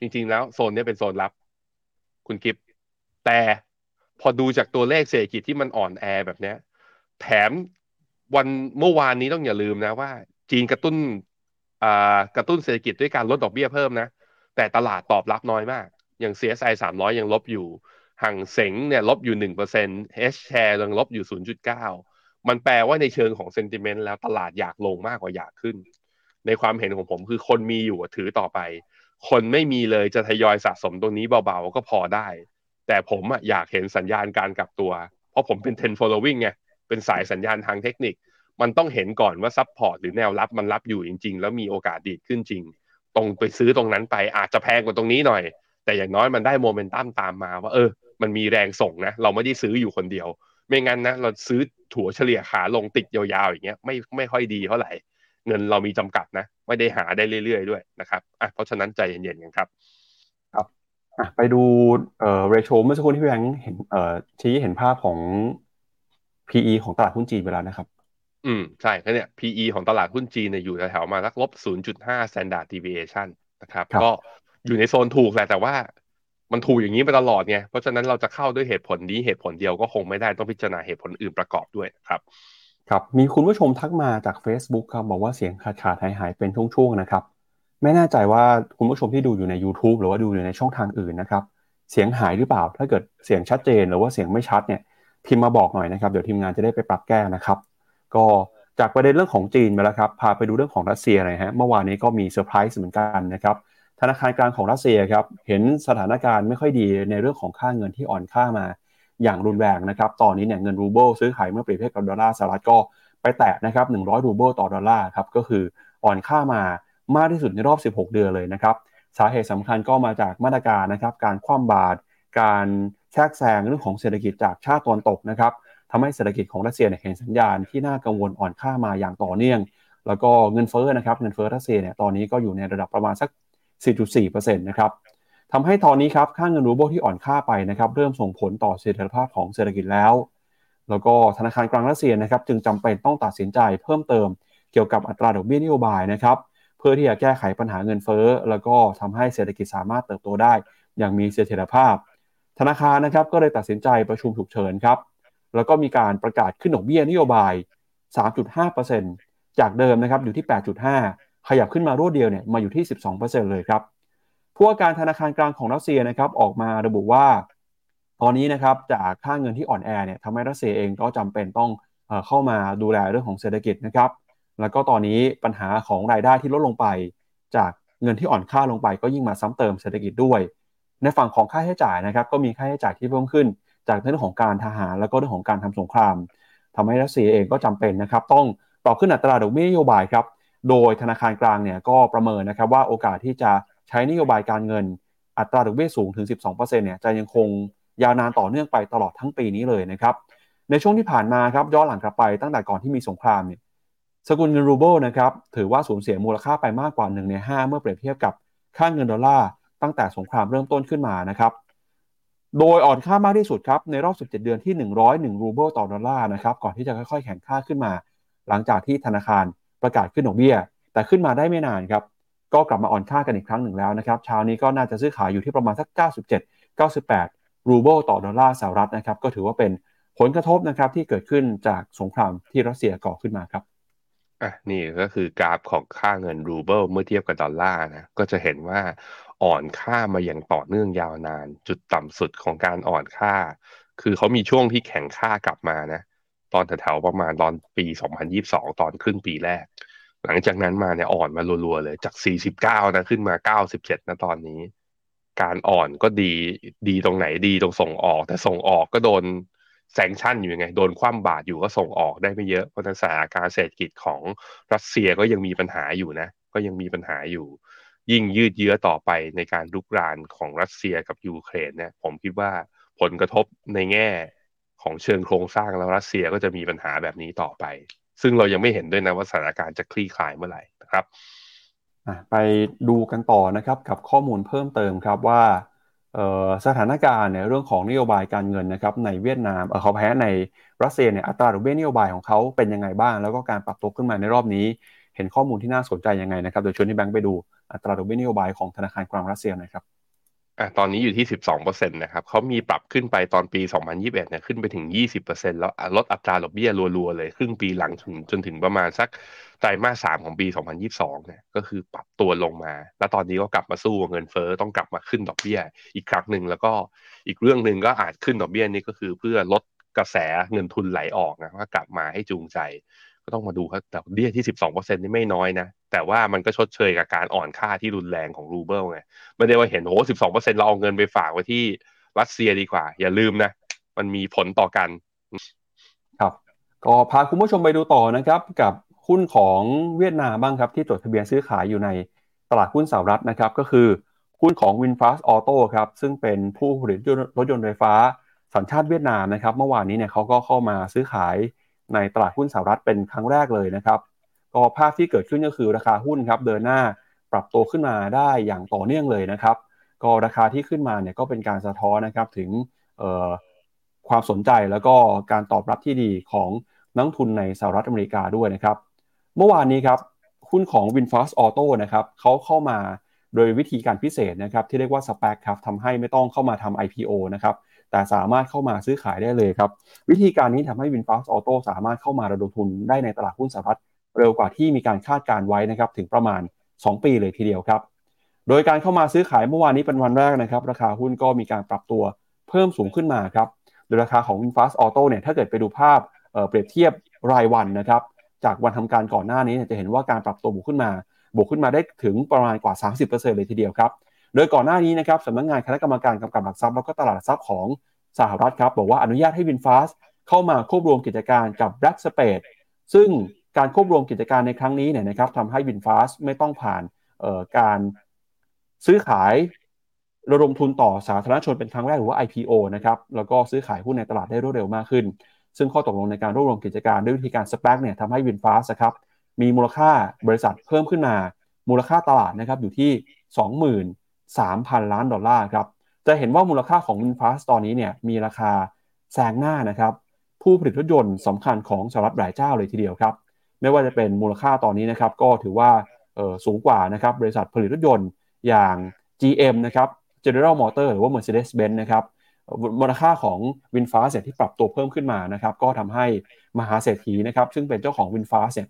Speaker 3: จริง ๆ แล้วโซนเนี้ยเป็นโซนลับ คุณกิฟแต่พอดูจากตัวเลขเศรษฐกิจที่มันอ่อนแอแบบเนี้ย แถมวันเมื่อวานนี้ต้องอย่าลืมนะว่า จีนกระตุ้นอ่ากระตุ้นเศรษฐกิจด้วยการลดดอกเบี้ยเพิ่มนะ แต่ตลาดตอบรับน้อยมาก อย่าง CSI 300 ยังลบอยู่ ห่างเสงเนี่ยลบอยู่1% H share ยังลบอยู่0.9มันแปลว่าในเชิงของ sentiment แล้วตลาดอยากลงมากกว่าอยากขึ้น ในความเห็นของผมคือคนมีอยู่ถือต่อไป คนไม่มีเลยจะทยอยสะสมตรงนี้เบาๆ ก็พอได้ แต่ผมอะอยากเห็นสัญญาณการกลับตัว เพราะผมเป็น10 following ไงเป็นสายสัญญาณทางเทคนิค มันต้องเห็นก่อนว่า support หรือแนวรับมันรับอยู่จริง ๆ แล้วมีโอกาสดีดขึ้นจริง ตรงไปซื้อตรงนั้นไปอาจจะแพงกว่าตรงนี้หน่อย แต่อย่างน้อยมันได้โมเมนตัมตามมาว่าเออ มันมีแรงส่งนะ เราไม่ได้ซื้ออยู่คนเดียว ไม่งั้นนะ เราซื้อถั่วเฉลี่ยขาลงติดยาวๆอย่างเงี้ยไม่ไม่ค่อยดีเท่าไหร่เงินเรามีจำกัดนะ ไม่ได้หาได้เรื่อยๆด้วยนะครับอะเพราะฉะนั้นใจเย็นๆกันครับ
Speaker 2: อะไปดูเอ่อเรโชเมื่อสักครู่ที่พี่แบงค์เห็นเอ่อชี้เห็นภาพของ PE ของตลาดหุ้นจีนไปแล้วนะครับ
Speaker 3: อืมใช่ก็เนี่ย PE ของตลาดหุ้นจีนเนี่ยอยู่แถวๆมาสักลบ 0.5 standard deviation นะครับ
Speaker 2: ครับ
Speaker 3: ก็อยู่ในโซนถูกแหละแต่ว่า มันถูกอย่างนี้ไปตลอดไงเพราะฉะนั้นเราจะเข้าด้วยเหตุผลนี้เหตุผลเดียวก็คงไม่ได้ต้องพิจารณาเหตุผลอื่นประกอบด้วยครับ
Speaker 2: ครับมีคุณผู้ชมทักมาจาก Facebook ครับบอกว่าเสียงขาดขาดหายหายเป็นช่วงๆนะครับ ไม่แน่ใจว่าคุณผู้ชมที่ดูอยู่ใน YouTube หรือว่าดูอยู่ในช่องทางอื่นนะครับเสียงหายหรือเปล่า ถ้าเกิดเสียงชัดเจนหรือว่าเสียงไม่ชัดเนี่ยพิมพ์มาบอกหน่อยนะครับ เดี๋ยวทีมงานจะได้ไปปรับแก้นะครับ ก็จากประเด็นเรื่องของจีนไปแล้วครับ พาไปดูเรื่องของรัสเซียหน่อยฮะเมื่อวานนี้ก็มีเซอร์ไพรส์เหมือนกันนะครับ ธนาคารกลางของรัสเซียครับเห็นสถานการณ์ไม่ค่อยดีในเรื่องของค่าเงินที่อ่อนค่ามาอย่างรุนแรงนะครับตอนนี้เนี่ยเงินรูเบิลซื้อขายเมื่อเปรียบเทียบกับดอลลาร์สหรัฐก็ไปแตะนะครับ100 รูเบิลต่อดอลลาร์ครับก็คืออ่อนค่ามามากที่สุดในรอบ 16 เดือนเลยนะครับสาเหตุสำคัญก็มาจากมาตรการนะครับการคว่ำบาตรการแทรกแซงเรื่องของเศรษฐกิจจากชาติตะวันตกนะครับทำให้เศรษฐกิจของรัสเซียเนี่ยเห็นสัญญาณที่น่ากังวลอ่อนค่ามาอย่างต่อเนื่อง แล้วก็เงินเฟ้อนะครับเงินเฟ้อรัสเซียเนี่ยตอนนี้ก็อยู่ในระดับประมาณสัก 4.4%นะครับทำให้ตอนนี้ครับค่าเงินรูเบิลที่อ่อนค่าไปนะครับเริ่มส่งผลต่อเสถียรภาพของเศรษฐกิจแล้ว แล้วก็ธนาคารกลางรัสเซียนะครับจึงจำเป็นต้องตัดสินใจเพิ่มเติมเกี่ยวกับอัตราดอกเบี้ยนโยบายนะครับเพื่อที่จะแก้ไขปัญหาเงินเฟ้อ แล้วก็ทำให้เศรษฐกิจสามารถเติบโตได้ อย่างมีเสถียรภาพ ธนาคารนะครับก็เลยตัดสินใจประชุมฉุกเฉินครับแล้วก็มีการประกาศขึ้นดอกเบี้ยนโยบาย 3.5%จากเดิมนะครับอยู่ที่ 8.5 ขยับขึ้นมารวดเดียวเนี่ยมาอยู่ที่ 12%เลยครับผู้ว่าการธนาคารกลางของรัสเซียนะครับออกมาระบุว่า ตอนนี้นะครับจากค่าเงินที่อ่อนแอเนี่ยทำให้รัสเซียเองก็จำเป็นต้องเอ่อเข้ามาดูแลเรื่องของเศรษฐกิจนะครับแล้วก็ตอนนี้ปัญหาของรายได้ที่ลดลงไป จากเงินที่อ่อนค่าลงไป ก็ยิ่งมาซ้ำเติมเศรษฐกิจด้วย ในฝั่งของค่าใช้จ่ายนะครับก็มีค่าใช้จ่ายที่เพิ่มขึ้น จากเรื่องของการทหารแล้วก็เรื่องของการทำสงครามทำให้รัสเซียเองก็จำเป็นนะครับต้องปรับขึ้นอัตราดอกเบี้ยนโยบายครับ โดยธนาคารกลางเนี่ยก็ประเมินนะครับว่าโอกาสที่จะใช้นโยบายการเงิน อัตราดอกเบี้ยสูงถึง 12%เนี่ยจะยังคงยาวนานต่อเนื่องไปตลอดทั้งปีนี้เลยนะครับ ในช่วงที่ผ่านมาครับย้อนหลังกลับไปตั้งแต่ก่อนที่มีสงครามเนี่ยสกุลเงินรูเบิลนะครับถือว่าสูญเสียมูลค่าไปมากกว่า1ใน5เมื่อเปรียบเทียบกับค่าเงินดอลลาร์ตั้งแต่สงครามเริ่มต้นขึ้นมานะครับโดยอ่อนค่ามากที่สุดครับในรอบ 17 เดือนที่ 101 รูเบิลต่อดอลลาร์นะครับก่อนที่จะค่อยๆ แข็งค่าขึ้นมา หลังจากที่ธนาคาร ประกาศขึ้นดอกเบี้ย แต่ขึ้นมาได้ไม่นานครับ ก็กลับมาอ่อนค่ากันอีกครั้งหนึ่งแล้วนะครับเช้านี้ก็น่าจะซื้อขายอยู่ที่ประมาณสัก 97 98 รูเบิลต่อดอลลาร์สหรัฐนะครับก็ถือว่าเป็นผลกระทบนะครับที่เกิดขึ้นจากสงครามที่รัสเซียก่อขึ้นมาครับ
Speaker 3: อะนี่ก็คือกราฟของค่าเงินรูเบิลเมื่อเทียบกับดอลลาร์นะก็จะเห็นว่าอ่อนค่ามาอย่างต่อเนื่องยาวนาน จุดต่ำสุดของการอ่อนค่า คือเขามีช่วงที่แข็งค่ากลับมานะ ตอนแถวๆประมาณตอนปี 2022 ตอนครึ่งปีแรก หลังจากนั้นมาเนี่ยอ่อนมารัวๆเลยจาก 49 นะขึ้นมา 97 นะตอนนี้ การอ่อนก็ดีดีตรงไหนดีตรงส่งออก แต่ส่งออกก็โดนแซงชั่นอยู่ยังไง โดนคว่ำบาตรอยู่ก็ส่งออกได้ไม่เยอะเพราะนั้นสถานการณ์เศรษฐกิจของรัสเซียก็ยังมีปัญหาอยู่นะ ก็ยังมีปัญหาอยู่ ยิ่งยืดเยื้อต่อไปในการลุกรานของรัสเซียกับยูเครนเนี่ยผมคิดว่าผลกระทบในแง่ ของเชิงโครงสร้างแล้วรัสเซียก็จะมีปัญหาแบบนี้ต่อไป ซึ่งเรายังไม่เห็นด้วยนะว่าสถานการณ์จะคลี่คลายเมื่อไหร่นะครับ
Speaker 2: ไปดูกันต่อนะครับกับข้อมูลเพิ่มเติมครับว่าสถานการณ์ในเรื่องของนโยบายการเงินนะครับในเวียดนามเขาแพ้ในรัสเซียเนี่ยอัตราดอกเบี้ยนโยบายของเขาเป็นยังไงบ้าง แล้วก็การปรับตัวขึ้นมาในรอบนี้ เห็นข้อมูลที่น่าสนใจยังไงนะครับโดยชวนที่แบงค์ไปดูอัตราดอกเบี้ยนโยบายของธนาคารกลางรัสเซียนะครับ
Speaker 3: อะตอนนี้อยู่ที่สิบสองเปอร์เซ็นตนะครับเขามีปรับขึ้นไปตอนปีสองพันยิบเอ็ดเนี่ยขึ้นไปถึงยี่สิบเปอร์เซ็นแล้วลดอัตราดอกเบี้ยรัวๆเลย ครึ่งปีหลังถึงจนถึงประมาณสักไตรมาสสามของปีสองพันยิบสองเนี่ยก็คือปรับตัวลงมา แล้วตอนนี้ก็กลับมาสู้เงินเฟ้อต้องกลับมาขึ้นดอกเบี้ย อีกครั้งหนึ่งแล้วก็อีกเรื่องหนึ่งก็อาจขึ้นดอกเบี้ยนี้ก็คือเพื่อลดกระแสเงินทุนไหลออกนะว่ากลับมาให้จูงใจ ต้องมาดูครับดอกเบี้ยที่สิบสองเปอร์เซ็นนี่ไม่น้อยนะ แต่ว่ามันก็ชดเชยกับการอ่อนค่าที่รุนแรงของรูเบิลไงไม่ได้ว่าเห็นโอ้สิบสองเปอร์เซ็นเราเอาเงินไปฝากไว้ที่รัสเซียดีกว่า อย่าลืมนะ มันมีผลต่อกัน
Speaker 2: ครับ ก็พาคุณผู้ชมไปดูต่อนะครับ กับหุ้นของเวียดนามบ้างครับที่จดทะเบียนซื้อขายอยู่ในตลาดหุ้นสหรัฐนะครับ ก็คือหุ้นของ VinFast Auto ครับซึ่งเป็นผู้ผลิตรถยนต์ไฟฟ้าสัญชาติเวียดนามนะครับ เมื่อวานนี้เนี่ยเขาก็เข้ามาซื้อขาย ในตลาดหุ้นสหรัฐเป็นครั้งแรกเลยนะครับ ก็ภาพที่เกิดขึ้นก็คือราคาหุ้นครับเดินหน้าปรับตัวขึ้นมาได้อย่างต่อเนื่องเลยนะครับ ก็ราคาที่ขึ้นมาเนี่ยก็เป็นการสะท้อนนะครับถึงความสนใจแล้วก็การตอบรับที่ดีของนักทุนในสหรัฐอเมริกาด้วยนะครับ เมื่อวานนี้ครับหุ้นของ VinFast Auto นะครับเขาเข้ามาโดยวิธีการพิเศษนะครับที่เรียกว่า SPAC ครับทำให้ไม่ต้องเข้ามาทำ IPO นะครับ แต่สามารถเข้ามาซื้อขายได้เลยครับ วิธีการนี้ทำให้ VinFast Auto สามารถเข้ามาระดมทุนได้ในตลาดหุ้นสหรัฐเร็วกว่าที่มีการคาดการไว้นะครับถึงประมาณ 2 ปีเลยทีเดียวครับ โดยการเข้ามาซื้อขายเมื่อวานนี้เป็นวันแรกนะครับราคาหุ้นก็มีการปรับตัวเพิ่มสูงขึ้นมาครับโดยราคาของ Infast Auto เนี่ยถ้าเกิดไปดูภาพเปรียบเทียบรายวันนะครับจากวันทำการก่อนหน้านี้จะเห็นว่าการปรับตัวบวกขึ้นมา บวกขึ้นมาได้ถึงประมาณกว่า 30%เลยทีเดียวครับ โดยก่อนหน้านี้นะครับสำนักงงานคณะกรรมการกำกับหลักทรัพย์แล้วก็ตลาดทรัพย์ของสหรัฐครับบอกว่าอนุญาตให้ Winfast เข้ามาควบรวมกิจการกับ Black Spade ซึ่งการควบรวมกิจการในครั้งนี้เนี่ยนะครับทำให้วินฟาสไม่ต้องผ่านการซื้อขายระดมทุนต่อสาธารณชนเป็นครั้งแรกหรือว่า IPO นะครับแล้วก็ซื้อขายหุ้นในตลาดได้รวดเร็วมากขึ้น ซึ่งข้อตกลงในการรวบรวมกิจการด้วยวิธีการสเปกเนี่ยทำให้วินฟาสครับมีมูลค่าบริษัทเพิ่มขึ้นมา มูลค่าตลาดนะครับอยู่ที่ 3,000 ล้านดอลลาร์ครับ จะเห็นว่ามูลค่าของวินฟาสตอนนี้เนี่ยมีราคาแซงหน้านะครับผู้ผลิตรถยนต์สำคัญของสหรัฐหลายเจ้าเลยทีเดียวครับ ไม่ว่าจะเป็นมูลค่าตอนนี้นะครับก็ถือว่าสูงกว่านะครับบริษัทผลิตรถยนต์อย่าง GM นะครับ General Motors หรือว่า Mercedes-Benz นะครับมูลค่าของ VinFast เนี่ยที่ปรับตัวเพิ่มขึ้นมานะครับก็ทำให้มหาเศรษฐีนะครับซึ่งเป็นเจ้าของ VinFast เนี่ย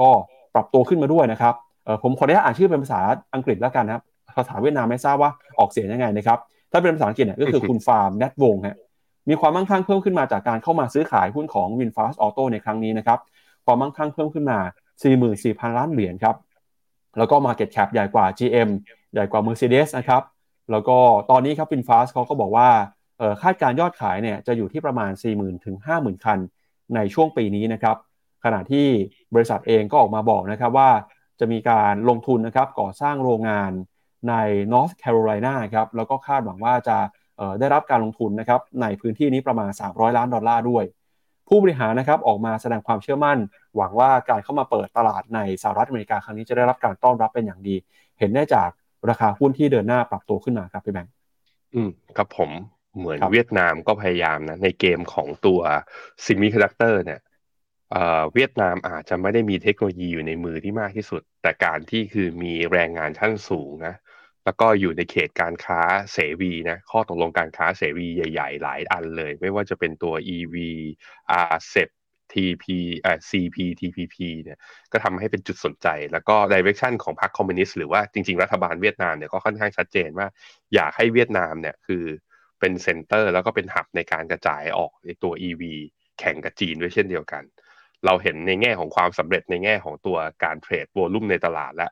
Speaker 2: ก็ปรับตัวขึ้นมาด้วยนะครับผมขออนุญาตอ่านชื่อเป็นภาษาอังกฤษแล้วกันนะครับ ภาษาเวียดนามไม่ทราบว่าออกเสียงยังไงนะครับ ถ้าเป็นภาษาอังกฤษเนี่ยก็คือคุณฟาร์มแนทวงฮะมีความมั่งคั่งเพิ่มขึ้นมาจากการเข้ามาซื้อขายหุ้นของ VinFast Auto ในครั้งนี้นะครับ ความมั่งคั่งเพิ่มขึ้นมา 44,000 ล้านเหรียญครับ แล้วก็ Market Cap ใหญ่กว่า GM ใหญ่กว่า Mercedes นะครับ แล้วก็ตอนนี้ครับ Finfast เขาก็บอกว่าคาดการยอดขายเนี่ยจะอยู่ที่ประมาณ 40,000ถึง50,000 คันในช่วงปีนี้นะครับ ขณะที่บริษัทเองก็ออกมาบอกนะครับว่าจะมีการลงทุนนะครับก่อสร้างโรงงาน ใน North Carolina ครับแล้วก็คาดหวังว่าจะได้รับการลงทุนนะครับในพื้นที่นี้ประมาณ 300 ล้านดอลลาร์ด้วย ผู้บริหารนะครับออกมาแสดงความเชื่อมั่น หวังว่าการเข้ามาเปิดตลาดในสหรัฐอเมริกาครั้งนี้จะได้รับการต้อนรับเป็นอย่างดี เห็นได้จากราคาหุ้นที่เดินหน้าปรับตัวขึ้นมาครับพี่แบงค์
Speaker 3: อืมครับผมเหมือนเวียดนามก็พยายามนะในเกมของตัว semiconductor เนี่ยเวียดนามอาจจะไม่ได้มีเทคโนโลยีอยู่ในมือที่มากที่สุด แต่การที่คือมีแรงงานชั้นสูงนะ แล้วก็อยู่ในเขตการค้าเสรีนะข้อตกลงการค้าเสรีใหญ่ ๆ หลายอันเลย ไม่ว่าจะเป็นตัว EV RCEP TP อ่า CPTPP เนี่ยก็ทำให้เป็นจุดสนใจ แล้วก็ direction ของพรรคคอมมิวนิสต์หรือว่าจริง ๆ รัฐบาลเวียดนามเนี่ยก็ค่อนข้างชัดเจนว่า อยากให้เวียดนามเนี่ยคือเป็น center แล้วก็เป็น hub ในการกระจายออกในตัว EV แข่งกับจีนด้วยเช่นเดียวกัน เราเห็นในแง่ของความสำเร็จในแง่ของตัวการ trade volume ในตลาดและ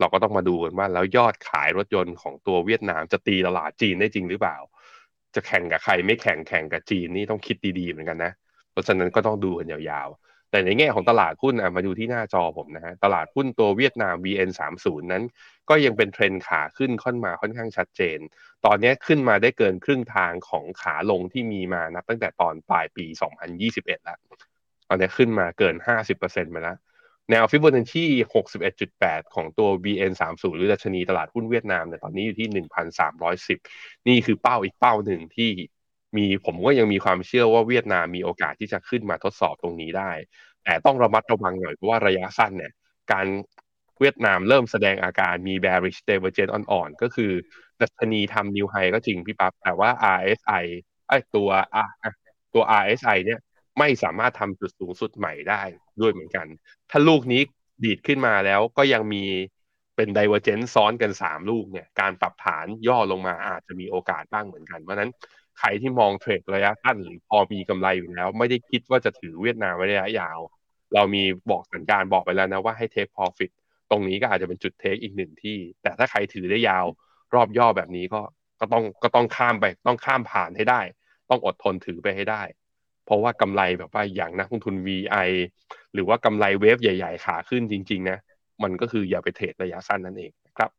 Speaker 3: เราก็ต้องมาดูกันว่าแล้วยอดขายรถยนต์ของตัวเวียดนามจะตีตลาดจีนได้จริงหรือเปล่า จะแข่งกับใครไม่แข่งแข่งกับจีนนี่ต้องคิดดีๆเหมือนกันนะเพราะฉะนั้นก็ต้องดูกันยาวๆ แต่ในแง่ของตลาดหุ้นอะมาดูที่หน้าจอผมนะฮะตลาดหุ้นตัวเวียดนาม VN30 นั้น ก็ยังเป็นเทรนขาขึ้นค่อนมาค่อนข้างชัดเจน ตอนนี้ขึ้นมาได้เกินครึ่งทางของขาลงที่มีมานับตั้งแต่ตอนปลายปี 2021 แล้วตอนนี้ขึ้นมาเกิน 50%มาแล้ว แนวฟิบ o นัชชี61.8 ของตัว VN30 หรือดัชนีตลาดหุ้นเวียดนามเนี่ยตอนนี้อยู่ที่ 1,310 นี่คือเป้าอีกเป้าหนึ่งที่มีผมก็ยังมีความเชื่อว่าเวียดนามมีโอกาสที่จะขึ้นมาทดสอบตรงนี้ได้ แต่ต้องระมัดระวังหน่อยเพราะว่าระยะสั้นเนี่ยการเวียดนามเริ่มแสดงอาการมี bearish divergence อ่อนๆ ก็คือดัชนีทำนิวไฮก็จริงพี่ปั๊บแต่ว่า RSI ไอตัวอะตัว RSI เนี่ย ไม่สามารถทำจุดสูงสุดใหม่ได้ด้วยเหมือนกัน ถ้าลูกนี้ดีดขึ้นมาแล้วก็ยังมีเป็น divergence ซ้อนกัน 3 ลูกเนี่ยการปรับฐานย่อลงมาอาจจะมีโอกาสบ้างเหมือนกันเพราะนั้นใครที่มองเทรดระยะสั้นหรือพอมีกำไรอยู่แล้ว ไม่ได้คิดว่าจะถือเวียดนามไว้ระยะยาว เรามีบอกสัญญาณบอกไปแล้วนะว่าให้ take profit ตรงนี้ก็อาจจะเป็นจุดเทคอีกหนึ่งที่ แต่ถ้าใครถือได้ยาวรอบย่อแบบนี้ก็ก็ต้องก็ต้องข้ามไปต้องข้ามผ่านให้ได้ ต้องอดทนถือไปให้ได้ เพราะว่ากำไรแบบว่าอย่างนักลงทุน VI หรือว่ากำไรเวฟใหญ่ ๆ ขาขึ้นจริง ๆ นะ มันก็คืออย่าไปเทรดระยะสั้นนั่นเองนะครับ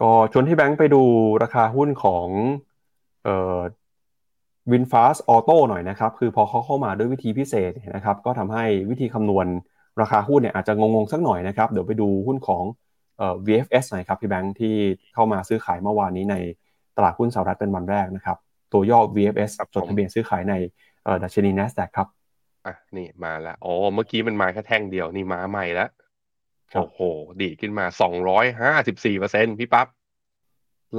Speaker 2: ก็ชวนที่แบงค์ไปดูราคาหุ้นของเอ่อวินฟาสออโต้หน่อยนะครับ คือพอเขาเข้ามาด้วยวิธีพิเศษนะครับ ก็ทำให้วิธีคำนวณราคาหุ้นเนี่ยอาจจะงงๆสักหน่อยนะครับ เดี๋ยวไปดูหุ้นของเอ่อ VFS หน่อยครับพี่แบงค์ที่เข้ามาซื้อขายเมื่อวานนี้ในตลาดหุ้นสหรัฐเป็นวันแรกนะครับ ตัวย่อ VFS จดทะเบียนซื้อขายใน เอ่อดัชนี NASDAQ ครับ
Speaker 3: อะนี่มาแล้วอ๋อเมื่อกี้มันมาแค่แท่งเดียวนี่มาใหม่แล้ว
Speaker 2: ครับ
Speaker 3: โอ้โห ดีดขึ้นมาสองร้อยห้าสิบสี่เปอร์เซ็นพี่ปั๊บ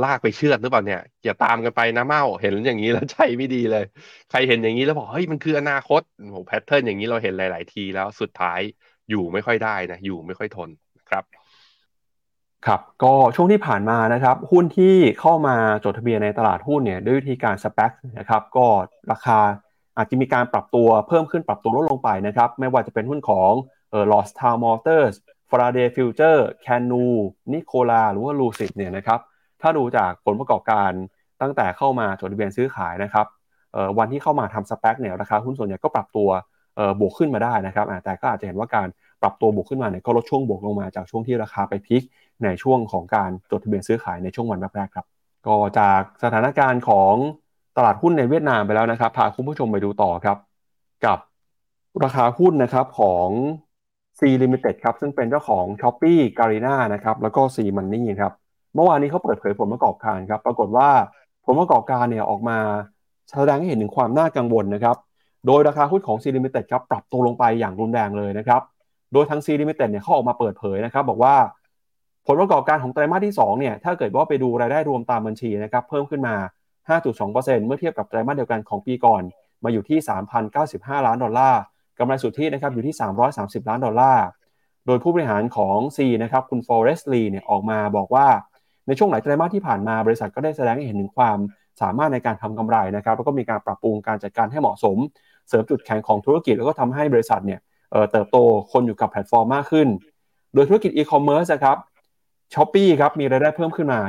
Speaker 3: ลากไปเชือดหรือเปล่าเนี่ย อย่าตามกันไปนะเมาเห็นอย่างนี้แล้วใจไม่ดีเลย ใครเห็นอย่างนี้แล้วบอกเฮ้ยมันคืออนาคตโอ้โหแพทเทิร์นอย่างนี้เราเห็นหลาย ๆ ทีแล้วสุดท้ายอยู่ไม่ค่อยได้นะ อยู่ไม่ค่อยทนนะครับ
Speaker 2: ครับ ก็ช่วงที่ผ่านมานะครับ หุ้นที่เข้ามาจดทะเบียนในตลาดหุ้นเนี่ยด้วยวิธีการสเป c นะครับ ก็ราคา อาจจะมีการปรับตัวเพิ่มขึ้นปรับตัวลดลงไปนะครับ ไม่ว่าจะเป็นหุ้นของเอ่อ Lost Town Motors Faraday Future Canu Nikola หรือว่า Lucid เนี่ยนะครับ ถ้าดูจากผลประกอบการตั้งแต่เข้ามาจดทะเบียนซื้อขายนะครับเออวันที่เข้ามาทำสเป c เนี่ยราคาหุ้นส่วนใหญ่ก็ปรับตัวเออบวกขึ้นมาได้นะครับ แต่ก็อาจจะเห็นว่าการปรับตัวบวกขึ้นมาเนี่ยก็ลดช่วงบวกลงมาจากช่วงที่ราคาไปพีคในช่วงของการจดทะเบียนซื้อขายในช่วงวันแรกๆครับ ก็จากสถานการณ์ของ ตลาดหุ้นในเวียดนามไปแล้วนะครับ พาคุณผู้ชมไปดูต่อครับ กับราคาหุ้นนะครับของ C Limited ครับ ซึ่งเป็นเจ้าของ s h อ p e e Garena นะครับ แล้วก็ C Money ครับ เมื่อวานนี้เขาเปิดเผยผลประกอบการครับ ปรากฏว่าผลประกอบการเนี่ยออกมาแสดงให้เห็นถึงความน่ากังวลนะครับ โดยราคาหุ้นของ C Limited ครับปรับตัวลงไปอย่างรุนแรงเลยนะครับ โดยทาง C Limited เนี่ยเขาออกมาเปิดเผยนะครับ บอกว่าผลประกอบการของไตรมาสที่2เนี่ยถ้าเกิดว่าไปดูรายได้รวมตามบัญชีนะครับเพิ่มขึ้นมา 5.2%เมื่อเทียบกับไตรมาสเดียวกันของปีก่อน มาอยู่ที่ 3,095 ล้านดอลลาร์กำไรสุทธินะครับอยู่ที่ 330 ล้านดอลลาร์ โดยผู้บริหารของ C นะครับคุณฟอเรสลีเนี่ยออกมาบอกว่าในช่วงหลายไตรมาสที่ผ่านมาบริษัทก็ได้แสดงให้เห็นถึงความสามารถในการทำกำไรนะครับแล้วก็มีการปรับปรุงการจัดการให้เหมาะสม เสริมจุดแข็งของธุรกิจแล้วก็ทำให้บริษัทเนี่ยเติบโตคนอยู่กับแพลตฟอร์มมากขึ้น โดยธุรกิจอีคอมเมิร์ซนะครับ Shopee ครับมีรายได้เพิ่มขึ้นมา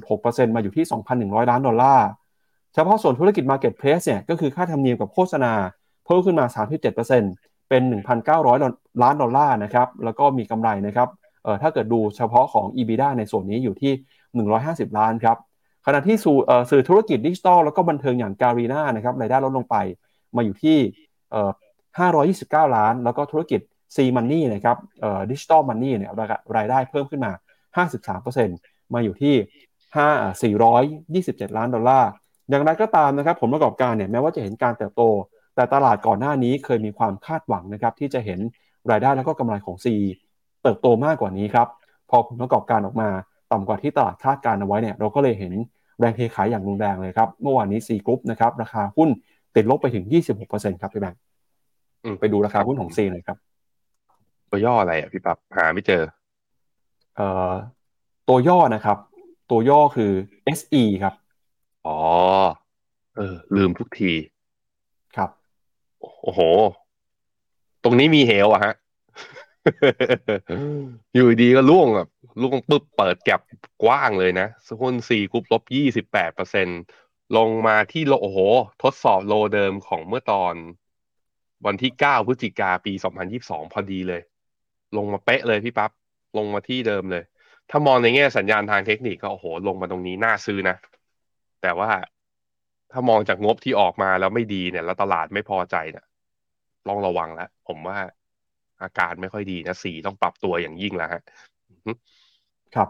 Speaker 2: 20.6%มาอยู่ที่ 2,100 ล้านดอลลาร์ เฉพาะส่วนธุรกิจ Marketplace เนี่ยก็คือค่าธรรมเนียมกับโฆษณา เพิ่มขึ้นมา 37%เป็น 1,900 ล้านดอลลาร์นะครับแล้วก็มีกำไรนะครับเอ่อถ้าเกิดดูเฉพาะของ EBITDA ในส่วนนี้อยู่ที่ 150 ล้านครับขณะที่สื่อสื่อธุรกิจดิจิทัลแล้วก็บันเทิงอย่างการีนานะครับรายได้ลดลงไปมาอยู่ที่เอ่อ529 ล้าน แล้วก็ธุรกิจ C Money นะครับเอ่อดิจิทัลมันนี่เนี่ยรายได้เพิ่มขึ้นมา 53%มาอยู่ที่5 427 ล้านดอลลาร์ อย่างไรก็ตามนะครับผลประกอบการเนี่ยแม้ว่าจะเห็นการเติบโต แต่ตลาดก่อนหน้านี้เคยมีความคาดหวังนะครับที่จะเห็นรายได้แล้วก็กำไรของ C เติบโตมากกว่านี้ครับพอผลประกอบการออกมาต่ำกว่าที่ตลาดคาดการเอาไว้เนี่ยเราก็เลยเห็นแรงเทขายอย่างรุนแรงเลยครับเมื่อวานนี้ C Group นะครับราคาหุ้นติดลบไปถึง 26%ครับพี่แบงค์
Speaker 3: อืม
Speaker 2: ไปดูราคาหุ้นของ C หน่อยครับ
Speaker 3: ตัวย่ออะไรอะพี่ปั๊บหาไม่เจอ
Speaker 2: เอ่อ ตัวย่อนะครับ ตัวย่อคือ SE ครับ
Speaker 3: อ๋อ เออ ลืมทุกที
Speaker 2: ครับ
Speaker 3: โอ้โห ตรงนี้มีเหวอะฮะ อยู่ดีก็ล่วงแบบล่วงปุ๊บเปิดแก็บกว้างเลยนะหุ้นสี่กรุ๊ปลบยี่สิบแปดเปอร์เซ็นลงมาที่โลโอ้โห ทดสอบโลเดิมของเมื่อตอน วันที่เก้าพฤศจิกาปีสองพันยิบสองพอดีเลย ลงมาเป๊ะเลยพี่ปับ๊บ ลงมาที่เดิมเลย ถ้ามองในแง่สัญญาณทางเทคนิคก็โอ้โห ลงมาตรงนี้น่าซื้อนะ แต่ว่าถ้ามองจากงบที่ออกมาแล้วไม่ดีเนี่ย แล้วตลาดไม่พอใจเนี่ยลองระวังแล้วผมว่าอาการไม่ค่อยดีนะสีต้องปรับตัวอย่างยิ่งแล้วฮะ
Speaker 2: ครับ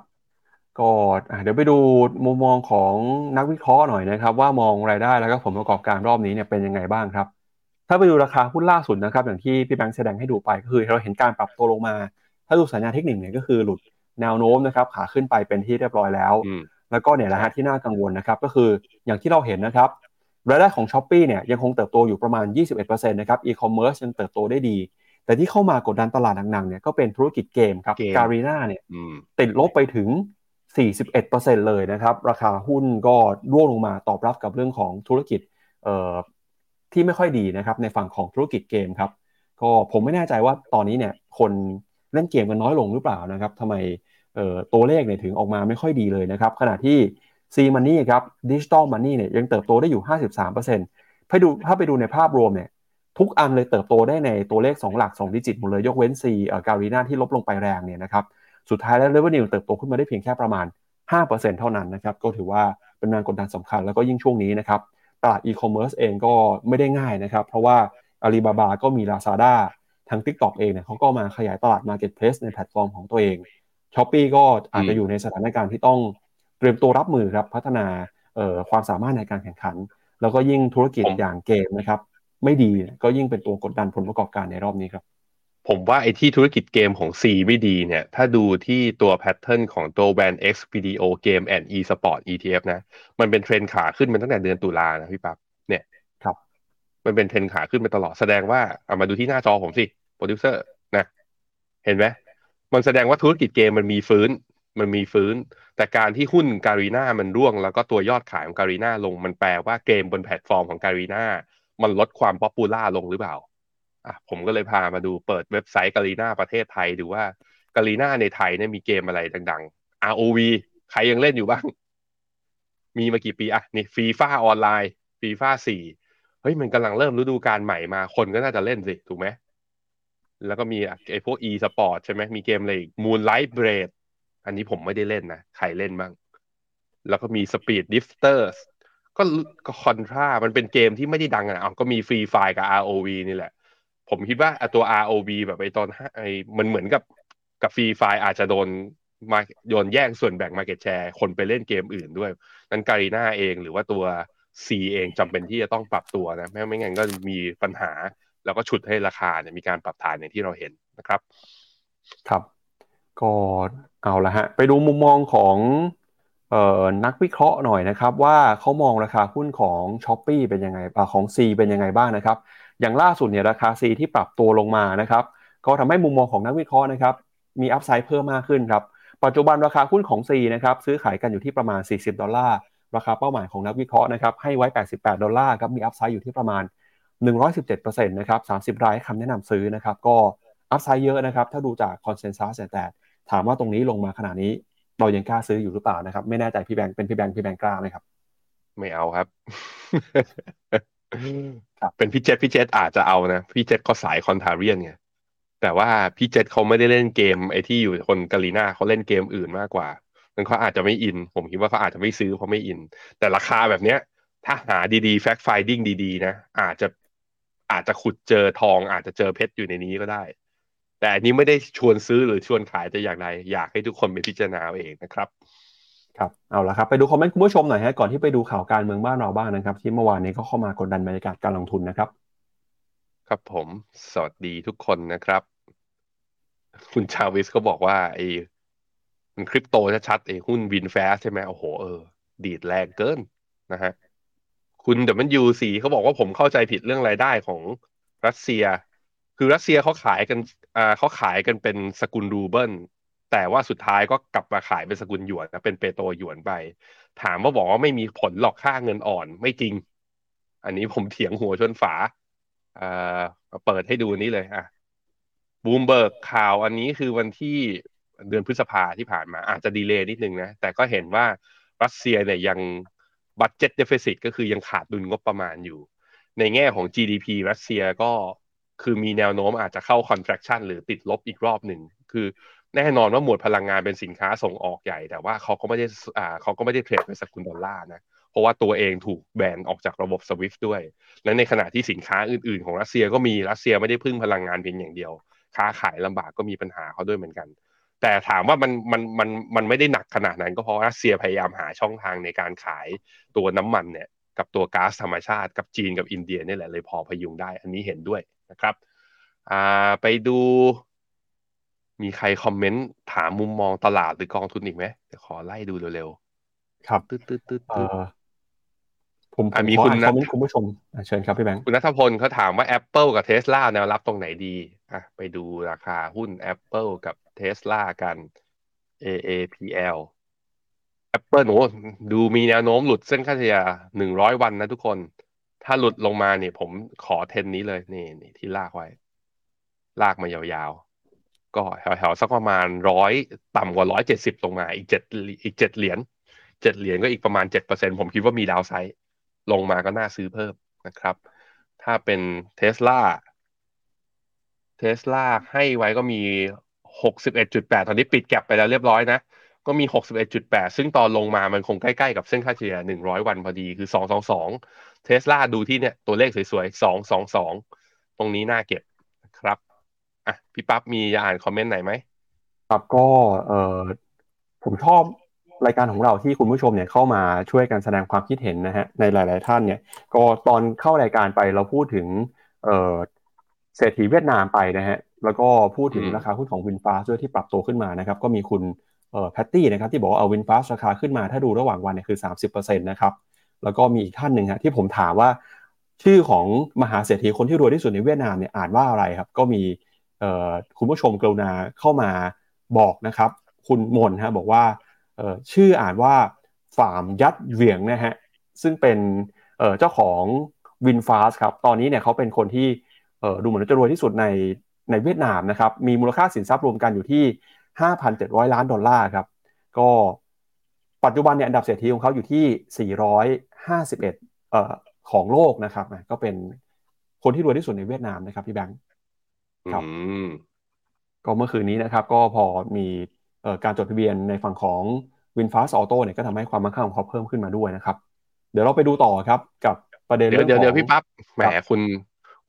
Speaker 2: ก็เดี๋ยวไปดูมุมมองของนักวิเคราะห์หน่อยนะครับ ว่ามองรายได้แล้วก็ผลประกอบการรอบนี้เนี่ยเป็นยังไงบ้างครับ ถ้าไปดูราคาหุ้นล่าสุดนะครับ อย่างที่พี่แบงค์แสดงให้ดูไปก็คือเราเห็นการปรับตัวลงมา ถ้าดูสัญญาณเทคนิคเนี่ยก็คือหลุดแนวโน้มนะครับขาขึ้นไปเป็นที่เรียบร้อยแล้ว แล้วก็เนี่ยแหละฮะที่น่ากังวลนะครับก็คืออย่างที่เราเห็นนะครับรายได้ของ Shopee เนี่ยยังคงเติบโตอยู่ประมาณ 21%นะครับอีคอมเมิร์ซยังเติบโตได้ดี แต่ที่เข้ามากดดันตลาดหนักๆเนี่ยก็เป็นธุรกิจเกมครับ Garena เนี่ยติดลบไปถึง 41%เลยนะครับ ราคาหุ้นก็ร่วงลงมาตอบรับกับเรื่องของธุรกิจที่ไม่ค่อยดีนะครับในฝั่งของธุรกิจเกมครับก็ผมไม่แน่ใจว่าตอนนี้เนี่ยคน เล่นเกมกันน้อยลงหรือเปล่านะครับทำไมตัวเลขเนี่ยถึงออกมาไม่ค่อยดีเลยนะครับ ขณะที่ Sea Money ครับ digital money เนี่ยยังเติบโตได้อยู่ 53%ถ้าดูถ้าไปดูในภาพรวมเนี่ยทุกอันเลยเติบโตได้ในตัวเลข 2 หลัก 2 digit หมดเลย ยกเว้น C เอ่อการีนาที่ลบลงไปแรงเนี่ยนะครับสุดท้ายแล้ว revenue เติบโตขึ้นมาได้เพียงแค่ประมาณ 5%เท่านั้นนะครับก็ถือว่าเป็นแรงกดดันสำคัญแล้วก็ยิ่งช่วงนี้นะครับตลาดอีคอมเมิร์ซเองก็ไม่ได้ง่ายนะครับ เพราะว่าอาลีบาบาก็มี Lazada ทาง TikTok เองเนี่ยเขาก็มาขยายตลาด Marketplace ในแพลตฟอร์มของตัวเอง Shopee ก็อาจจะอยู่ในสถานการณ์ที่ต้องเตรียมตัวรับมือครับพัฒนาความสามารถในการแข่งขัน แล้วก็ยิ่งธุรกิจอย่างเกมนะครับไม่ดีก็ยิ่งเป็นตัวกดดันผลประกอบการในรอบนี้ครับ
Speaker 3: ผมว่าไอ้ที่ธุรกิจเกมของ C ไม่ดีเนี่ย ถ้าดูที่ตัว pattern ของตัวแบรนด์ X Video Game and E Sport ETF นะ มันเป็นเทรนขาขึ้นมาตั้งแต่เดือนตุลานะพี่ปั๊บเนี่ย
Speaker 2: ครับ
Speaker 3: มันเป็นเทรนขาขึ้นมาตลอดแสดงว่าเอามาดูที่หน้าจอผมสิ โปรดิวเซอร์นะเห็นไหมมันแสดงว่าธุรกิจเกมมันมีฟื้น มันมีฟื้น แต่การที่หุ้น Garena มันร่วง แล้วก็ตัวยอดขายของ Garena ลง มันแปลว่าเกมบนแพลตฟอร์มของ Garena มันลดความ popular ลงหรือเปล่าอะผมก็เลยพามาดูเปิดเว็บไซต์ Garena ประเทศไทยดูว่า Garena ในไทยเนี่ยมีเกมอะไรดัง ๆ ROV ใครยังเล่นอยู่บ้าง มีมากี่ปีอะนี่ FIFA Online FIFA สี่เฮ้ยมันกำลังเริ่มฤดูกาลใหม่มาคนก็น่าจะเล่นสิ ถูกไหม แล้วก็มีไอ้พวก e สปอร์ตใช่ไหมมีเกมอะไรอีก Moonlight Blade อันนี้ผมไม่ได้เล่นนะ ใครเล่นบ้าง แล้วก็มี Speed Drifters ก็ก็ Contra มันเป็นเกมที่ไม่ได้ดังอะเอาก็มี Free Fire กับ ROV นี่แหละ ผมคิดว่าตัว ROV แบบไอ้ตอนไอ้มันเหมือนกับกับ Free Fire อาจจะโดนมาโยนแย่งส่วนแบ่ง market share คนไปเล่นเกมอื่นด้วย นั้น Garena เองหรือว่าตัว C เองจำเป็นที่จะต้องปรับตัวนะ ไม่ไม่งั้นก็มีปัญหา แล้วก็ฉุดให้ราคาเนี่ยมีการปรับฐานอย่างที่เราเห็นนะครับ
Speaker 2: ครับก็เอาละฮะไปดูมุมมองของออนักวิเคราะห์หน่อยนะครับ ว่าเขามองราคาหุ้นของ Shopee เป็นยังไงอของ C เป็นยังไงบ้างนะครับ อย่างล่าสุดเนี่ยราคา C ที่ปรับตัวลงมานะครับ ก็ทำให้มุมมองของนักวิเคราะห์นะครับ มี upside เพิ่มมากขึ้นครับ ปัจจุบันราคาหุ้นของ C นะครับซื้อขายกันอยู่ที่ประมาณ 40 ดอลลาร์ราคาเป้าหมายของนักวิเคราะห์นะครับให้ไว้ 88 ดอลลาร์ครับมี upside อยู่ที่ประมาณ 117%นะครับ30 รายคำแนะนำซื้อนะครับ ก็ upside เยอะนะครับ ถ้าดูจาก consensus แต่ถามว่าตรงนี้ลงมาขนาดนี้ เรายังกล้าซื้ออยู่หรือเปล่านะครับ ไม่แน่ใจพี่แบงค์เป็นพี่แบงค์พี่แบงค์กล้าไหมครับ
Speaker 3: ไม่เอาครับ เป็นพี่เจษพี่เจษอาจจะเอานะพี่เจษเขาสาย contrarian ไงแต่ว่าพี่เจษเขาไม่ได้เล่นเกมไอที่อยู่คนกาลีนาเขาเล่นเกมอื่นมากกว่านั้นเขาอาจจะไม่อิน ผมคิดว่าเขาอาจจะไม่ซื้อเพราะไม่อิน แต่ราคาแบบเนี้ย ถ้าหาดีๆ fact finding ดีๆ นะ อาจจะ อาจจะขุดเจอทอง อาจจะเจอเพชรอยู่ในนี้ก็ได้ แต่อันนี้ไม่ได้ชวนซื้อหรือชวนขายแต่อย่างไรอยากให้ทุกคนไปพิจารณาเองนะครับ
Speaker 2: ครับเอาละครับไปดูคอมเมนต์คุณผู้ชมหน่อยฮะก่อนที่ไปดูข่าวการเมืองบ้านเราบ้างนะครับ ที่เมื่อวานนี้ก็เข้ามากดดันบรรยากาศการลงทุนนะครับ
Speaker 3: ครับผมสวัสดีทุกคนนะครับ คุณชาวิสก็บอกว่าไอ้มันคริปโตชัดๆไอ้หุ้นวินแฟสใช่ไหมโอ้โหเออ ดีดแรงเกินนะฮะ คุณเดมันยูสีเขาบอกว่าผมเข้าใจผิดเรื่องรายได้ของรัสเซีย คือรัสเซียเขาขายกันอ่าเขาขายกันเป็นสกุลรูเบิลแต่ว่าสุดท้ายก็กลับมาขายเป็นสกุลหยวนนะเป็น petro หยวนไป ถามว่าบอกว่าไม่มีผลหรอกค่าเงินอ่อนไม่จริง อันนี้ผมเถียงหัวชนฝาอ่าเปิดให้ดูนี้เลยอะบูมเบิร์กข่าวอันนี้คือวันที่เดือนพฤษภาที่ผ่านมาอาจจะ delay นิดนึงนะ แต่ก็เห็นว่ารัสเซียเนี่ยยัง budget deficit ก็คือยังขาดดุลงบประมาณอยู่ ในแง่ของ GDP รัสเซียก็คือมีแนวโน้มอาจจะเข้า contraction หรือติดลบอีกรอบหนึ่ง คือแน่นอนว่าหมวดพลังงานเป็นสินค้าส่งออกใหญ่ แต่ว่าเขาก็ไม่ได้อ่าเขาก็ไม่ได้เทรดในสกุลดอลลาร์นะ เพราะว่าตัวเองถูกแบนออกจากระบบ SWIFT ด้วย และในขณะที่สินค้าอื่นๆ ของรัสเซียก็มีรัสเซียไม่ได้พึ่งพลังงานเพียงอย่างเดียว ค้าขายลำบากก็มีปัญหาเขาด้วยเหมือนกัน แต่ถามว่ามันมันมันมันไม่ได้หนักขนาดนั้น ก็เพราะรัสเซียพยายามหาช่องทางในการขายตัวน้ำมันเนี่ยกับตัวก๊าซธรรมชาติกับจีนกับอินเดียนี่แหละเลยพอพยุงได้ อันนี้เห็นด้วยนะครับอ่าไปดูมีใครคอมเมนต์ถามมุมมองตลาดหรือกองทุนอีกไหมเดี๋ยวขอไล่ดูเร็ว
Speaker 2: ครับ
Speaker 3: ๆตึ๊ดตึ๊ดตึ๊ด
Speaker 2: เอ่
Speaker 3: ตึ๊ด
Speaker 2: อผมผ
Speaker 3: อะ
Speaker 2: ม
Speaker 3: มี
Speaker 2: ขอ
Speaker 3: คุณ
Speaker 2: อ่าน
Speaker 3: นะ
Speaker 2: คอมเมนต์คุณผู้ชมอะเชิญครับพี่แบงค์
Speaker 3: คุณนัทพลเขาถามว่า Apple กับ Tesla แนวรับตรงไหนดีอะไปดูราคาหุ้น Apple กับ Tesla กัน AAPL Apple โอ้ดูมีแนวโน้มหลุดเส้นค่าเฉลี่ยหนึ่งร้อยวันนะทุกคน ถ้าหลุดลงมาเนี่ยผมขอเทนนี้เลยนี่นี่ที่ลากไว้ ลากมายาวๆ ก็แถวๆ สักประมาณร้อยต่ำกว่าร้อยเจ็ดสิบลงมา อีกเจ็ดอีกเจ็ดเหรียญเจ็ดเหรียญก็อีกประมาณเจ็ดเปอร์เซ็นผมคิดว่ามีดาวไซด์ลงมาก็น่าซื้อเพิ่มนะครับ ถ้าเป็นเทสลาเทสลาให้ไว้ก็มี หกสิบเอ็ดจุดแปดตอนนี้ปิดแก็บไปแล้วเรียบร้อยนะ ก็มีหกสิบเอ็ดจุดแปดซึ่งตอนลงมามันคงใกล้ๆกับเส้นค่าเฉลี่ยหนึ่งร้อยวันพอดีคือสองสองสองเทสลาดูที่เนี่ยตัวเลขสวยๆสองสองสองตรงนี้น่าเก็บครับอะพี่ปั๊บมีจะอ่านคอมเมนต์ไหนไหม
Speaker 2: ครับก็เออผมชอบรายการของเราที่คุณผู้ชมเนี่ยเข้ามาช่วยกันแสดงความคิดเห็นนะฮะในหลาย ๆ ท่านเนี่ย ก็ตอนเข้ารายการไปเราพูดถึงเออเศรษฐีเวียดนามไปนะฮะ แล้วก็พูดถึง
Speaker 3: อืม
Speaker 2: ราคาหุ้นของวินฟ้าด้วยที่ปรับตัวขึ้นมานะครับ ก็มีคุณเอ่อแพตตี้นะครับที่บอกว่าเอาวินฟ้าราคาขึ้นมาถ้าดูระหว่างวันเนี่ยคือ 30%นะครับ แล้วก็มีอีกท่านหนึ่งฮะที่ผมถามว่า ชื่อของมหาเศรษฐีคนที่รวยที่สุดในเวียดนามเนี่ยอ่านว่าอะไรครับ ก็มีเอ่อคุณผู้ชมกรุณาเข้ามาบอกนะครับ คุณมนฮะบอกว่าเอ่อชื่ออ่านว่าฟาร์มยัดเหวียงนะฮะซึ่งเป็นเอ่อเจ้าของวินฟาสครับตอนนี้เนี่ยเขาเป็นคนที่เอ่อดูเหมือนจะรวยที่สุดใน ในเวียดนามนะครับมีมูลค่าสินทรัพย์รวมกันอยู่ที่ 5,700 ล้านดอลลาร์ครับก็ปัจจุบันเนี่ยอันดับเศรษฐีของเขาอยู่ที่ 451เอ่อของโลกนะครับอะก็เป็นคนที่รวยที่สุดในเวียดนามนะครับพี่แบงค์ครับ
Speaker 3: อืม
Speaker 2: ก็เมื่อคืนนี้นะครับ ก็พอมีเอ่อการจดทะเบียนในฝั่งของ WinFast Auto เนี่ยก็ทำให้ความมั่งคั่งของเขาเพิ่มขึ้นมาด้วยนะครับ เดี๋ยวเราไปดูต่อครับ กับประเด็น
Speaker 3: เดี๋ยว
Speaker 2: เรื่อง
Speaker 3: เดี๋ยว
Speaker 2: ของ
Speaker 3: เดี๋ยวพี่ปั๊บแหม
Speaker 2: ครับ
Speaker 3: คุณ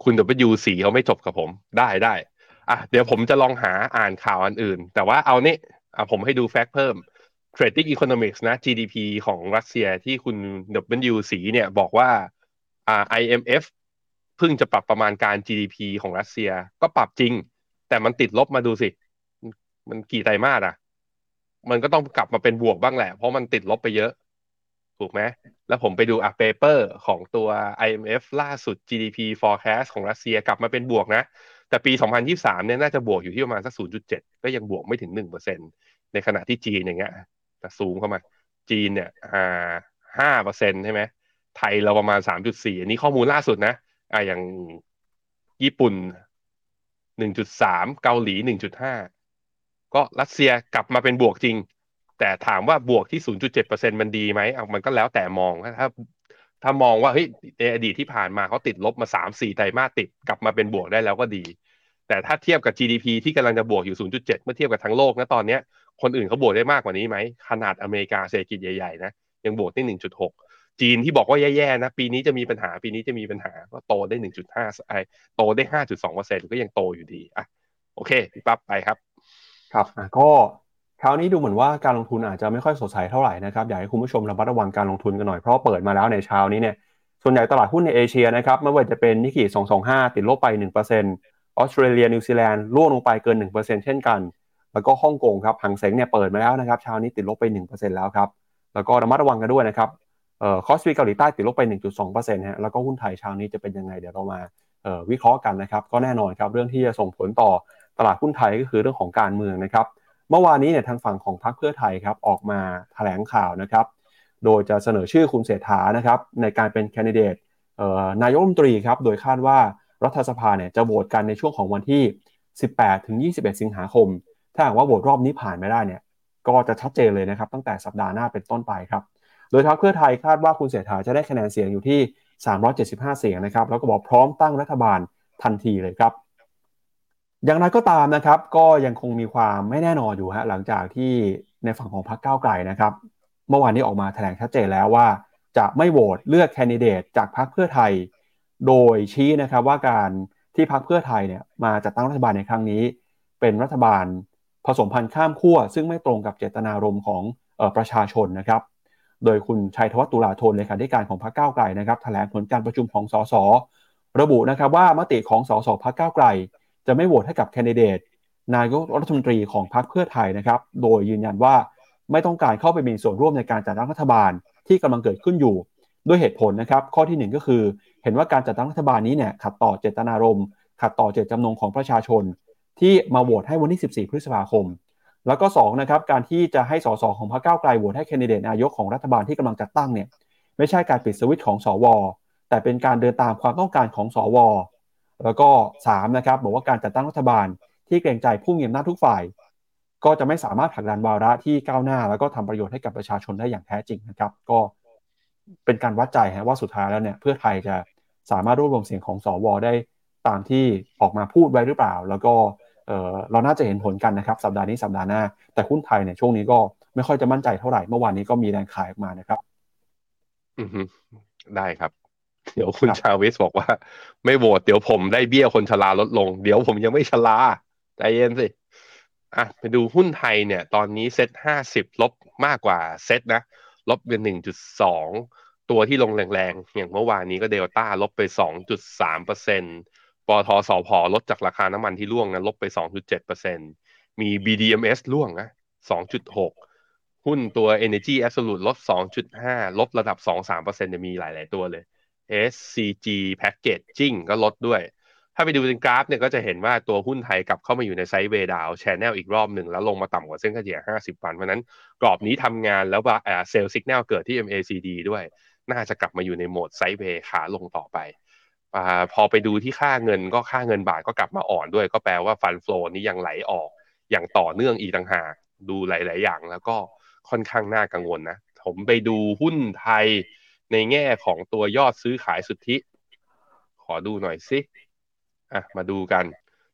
Speaker 3: คุณ W สีเขาไม่จบกับผมได้ได้อะเดี๋ยวผมจะลองหาอ่านข่าวอันอื่น แต่ว่าเอานี่อะผมให้ดูแฟกต์เพิ่ม Trading Economics นะ GDP ของรัสเซียที่คุณ W สีเนี่ยบอกว่าอ่า IMF เพิ่งจะปรับประมาณการ GDP ของรัสเซียก็ปรับจริง แต่มันติดลบมาดูสิ มันกี่ไตรมาสอะ มันก็ต้องกลับมาเป็นบวกบ้างแหละ เพราะมันติดลบไปเยอะ ถูกไหมแล้วผมไปดูอะเปเปอร์ของตัว IMF ล่าสุด GDP forecast ของรัสเซียกลับมาเป็นบวกนะ แต่ปี 2023 เนี่ยน่าจะบวกอยู่ที่ประมาณสัก 0.7 ก็ยังบวกไม่ถึง 1%ในขณะที่จีนอย่างเงี้ยแต่ซูมเข้ามา จีนเนี่ยอ่า5%ใช่ไหมไทยเราประมาณ 3.4 อันนี้ข้อมูลล่าสุดนะอ่าอย่างญี่ปุ่น 1.3 เกาหลี 1.5 ก็รัสเซียกลับมาเป็นบวกจริง แต่ถามว่าบวกที่ 0.7%มันดีไหมเอามันก็แล้วแต่มองถ้าถ้ามองว่าเฮ้ยในอดีตที่ผ่านมาเขาติดลบมา 3-4 ไตรมาสติดกลับมาเป็นบวกได้แล้วก็ดี แต่ถ้าเทียบกับ GDP ที่กำลังจะบวกอยู่ 0.7 เมื่อเทียบกับทั้งโลกนะตอนเนี้ยคนอื่นเขาบวกได้มากกว่านี้ไหม ขนาดอเมริกาเศรษฐกิจใหญ่ๆนะยังบวกได้ 1.6 จีนที่บอกว่าแย่ๆนะปีนี้จะมีปัญหาปีนี้จะมีปัญหาก็โตได้ 1.5ไอโตได้ 5.2%ก็ยังโตอยู่ดีอะโอเคพี่ปั๊บไปครับ
Speaker 2: ครับอะก็ คราวนี้ดูเหมือนว่าการลงทุนอาจจะไม่ค่อยสดใสเท่าไหร่นะครับอยากให้คุณผู้ชมระมัดระวังการลงทุนกันหน่อยเพราะเปิดมาแล้วในเช้านี้เนี่ยส่วนใหญ่ตลาดหุ้นในเอเชียนะครับไม่ว่าจะเป็นนิกเกิ225 ติดลบไป 1%ออสเตรเลียนิวซีแลนด์ร่วงลงไปเกิน 1%เช่นกัน แล้วก็ฮ่องกงครับหังเซ็งเนี่ยเปิดมาแล้วนะครับเช้านี้ติดลบไป 1%แล้วครับแล้วก็ระมัดระวังกันด้วยนะครับเอ่อคอสปีเกาหลีใต้ติดลบไป 1.2%ฮะแล้วก็หุ้นไทยเช้านี้จะเป็นยังไงเดี๋ยวเรามาเอ่อวิเคราะห์กันนะครับก็แน่นอนครับเรื่องที่จะส่งผลต่อตลาดหุ้นไทยก็คือเรื่องของการเมืองนะครับ เมื่อวานนี้เนี่ยทางฝั่งของพรรคเพื่อไทยครับออกมาแถลงข่าวนะครับ โดยจะเสนอชื่อคุณเศรษฐานะครับในการเป็นแคนดิเดตนายกรัฐมนตรีครับโดยคาดว่ารัฐสภาเนี่ยจะโหวตกันในช่วงของวันที่ 18 ถึง 21 สิงหาคม ถ้าหากว่าโหวตรอบนี้ผ่านไม่ได้เนี่ยก็จะชัดเจนเลยนะครับตั้งแต่สัปดาห์หน้าเป็นต้นไปครับ โดยทางเพื่อไทยคาดว่าคุณเสถาจะได้คะแนนเสียงอยู่ที่ 375 เสียงนะครับแล้วก็บอกพร้อมตั้งรัฐบาลทันทีเลยครับ อย่างไรก็ตามนะครับ ก็ยังคงมีความไม่แน่นอนอยู่ฮะหลังจากที่ในฝั่งของพรรคก้าวไกลนะครับ เมื่อวานนี้ออกมาแถลงชัดเจนแล้วว่า จะไม่โหวตเลือกแคนดิเดตจากพรรคเพื่อไทย โดยชี้นะครับว่าการที่พรรคเพื่อไทยเนี่ยมาจัดตั้งรัฐบาลในครั้งนี้ เป็นรัฐบาลผสมพันธุ์ข้ามขั้วซึ่งไม่ตรงกับเจตนารมณ์ของออประชาชนนะครับ โดยคุณชัยธวัฒน์ตุลาธนเลขาธิการของพรรคก้าวไกลนะครับแถลงผลการประชุมของสสระบุนะครับว่ามติของสสพรรคก้าวไกล จะไม่โหวตให้กับแคนดิเดตนายกรัฐมนตรีของพรรคเพื่อไทยนะครับ โดยยืนยันว่าไม่ต้องการเข้าไปมีส่วนร่วมในการจัดตั้งรัฐบาลที่กำลังเกิดขึ้นอยู่ ด้วยเหตุผลนะครับ ข้อที่ 1 ก็คือ เห็นว่าการจัดตั้งรัฐบาลนี้เนี่ยขัดต่อเจตนารมณ์ขัดต่อเจตจำนงของประชาชน ที่มาโหวตให้วันที่ 14 พฤษภาคม แล้วก็2นะครับการที่จะให้สสของพรรคก้าวไกลโหวตให้แคนดิเดตนายกของรัฐบาลที่กำลังจัดตั้งเนี่ยไม่ใช่การปิดสวิตช์ของสวแต่เป็นการเดินตามความต้องการของสว แล้วก็3นะครับบอกว่าการจัดตั้งรัฐบาลที่เกรงใจผู้มีอำนาจทุกฝ่าย ก็จะไม่สามารถผลักดันวาระที่ก้าวหน้า แล้วก็ทำประโยชน์ให้กับประชาชนได้อย่างแท้จริงนะครับ ก็เป็นการวัดใจฮะว่าสุดท้ายแล้วเนี่ยเพื่อไทยจะสามารถรวบรวมเสียงของสวได้ตามที่ออกมาพูดไว้หรือเปล่า แล้วก็เออเราน่าจะเห็นผลกันนะครับ สัปดาห์นี้สัปดาห์หน้า แต่หุ้นไทยเนี่ยช่วงนี้ก็ไม่ค่อยจะมั่นใจเท่าไหร่เมื่อวานนี้ก็มีแรงขายออกมานะครับ
Speaker 3: อือได้ครับ เดี๋ยวคุณชาวิสบอกว่า ไม่โหวตเดี๋ยวผมได้เบี้ยคนชราลดลง เดี๋ยวผมยังไม่ชราใจเย็นสิอะไปดูหุ้นไทยเนี่ย ตอนนี้เซ็ตห้าสิบลบมากกว่าเซ็ตนะ ลบเป็นหนึ่งจุดสองตัวที่ลงแรงๆ อย่างเมื่อวานนี้ก็เดลต้าลบไปสองจุดสามเปอร์เซ็นต์ปทสพลดจากราคาน้ำมันที่ร่วงนะลบไปสองจุดเจ็ดเปอร์เซ็นต์มี BDMs ร่วงนะสองจุดหกหุ้นตัว Energy Absolute ลบสองจุดห้าลบระดับสองสามเปอร์เซ็นต์จะมีหลาย ๆ ตัวเลย SCG Packaging ก็ลดด้วย ถ้าไปดูในกราฟเนี่ยก็จะเห็นว่าตัวหุ้นไทยกลับเข้ามาอยู่ใน sideway down channel อีกรอบหนึ่ง แล้วลงมาต่ำกว่าเส้นเฉลี่ย 50 วัน เพราะนั้นกรอบนี้ทำงานแล้วว่า sell สัญญาณเกิดที่ MACD ด้วย น่าจะกลับมาอยู่ในโหมด sideway ขาลงต่อไปอพอไปดูที่ค่าเงินก็ค่าเงินบาทก็กลับมาอ่อนด้วย ก็แปลว่า fund flow นี้ยังไหลออก อย่างต่อเนื่องอีกต่างหากดูหลาย ๆ อย่างแล้วก็ค่อนข้างน่ากังวลนะ ผมไปดูหุ้นไทย ในแง่ของตัวยอดซื้อขายสุทธิ ขอดูหน่อยสิอะมาดูกัน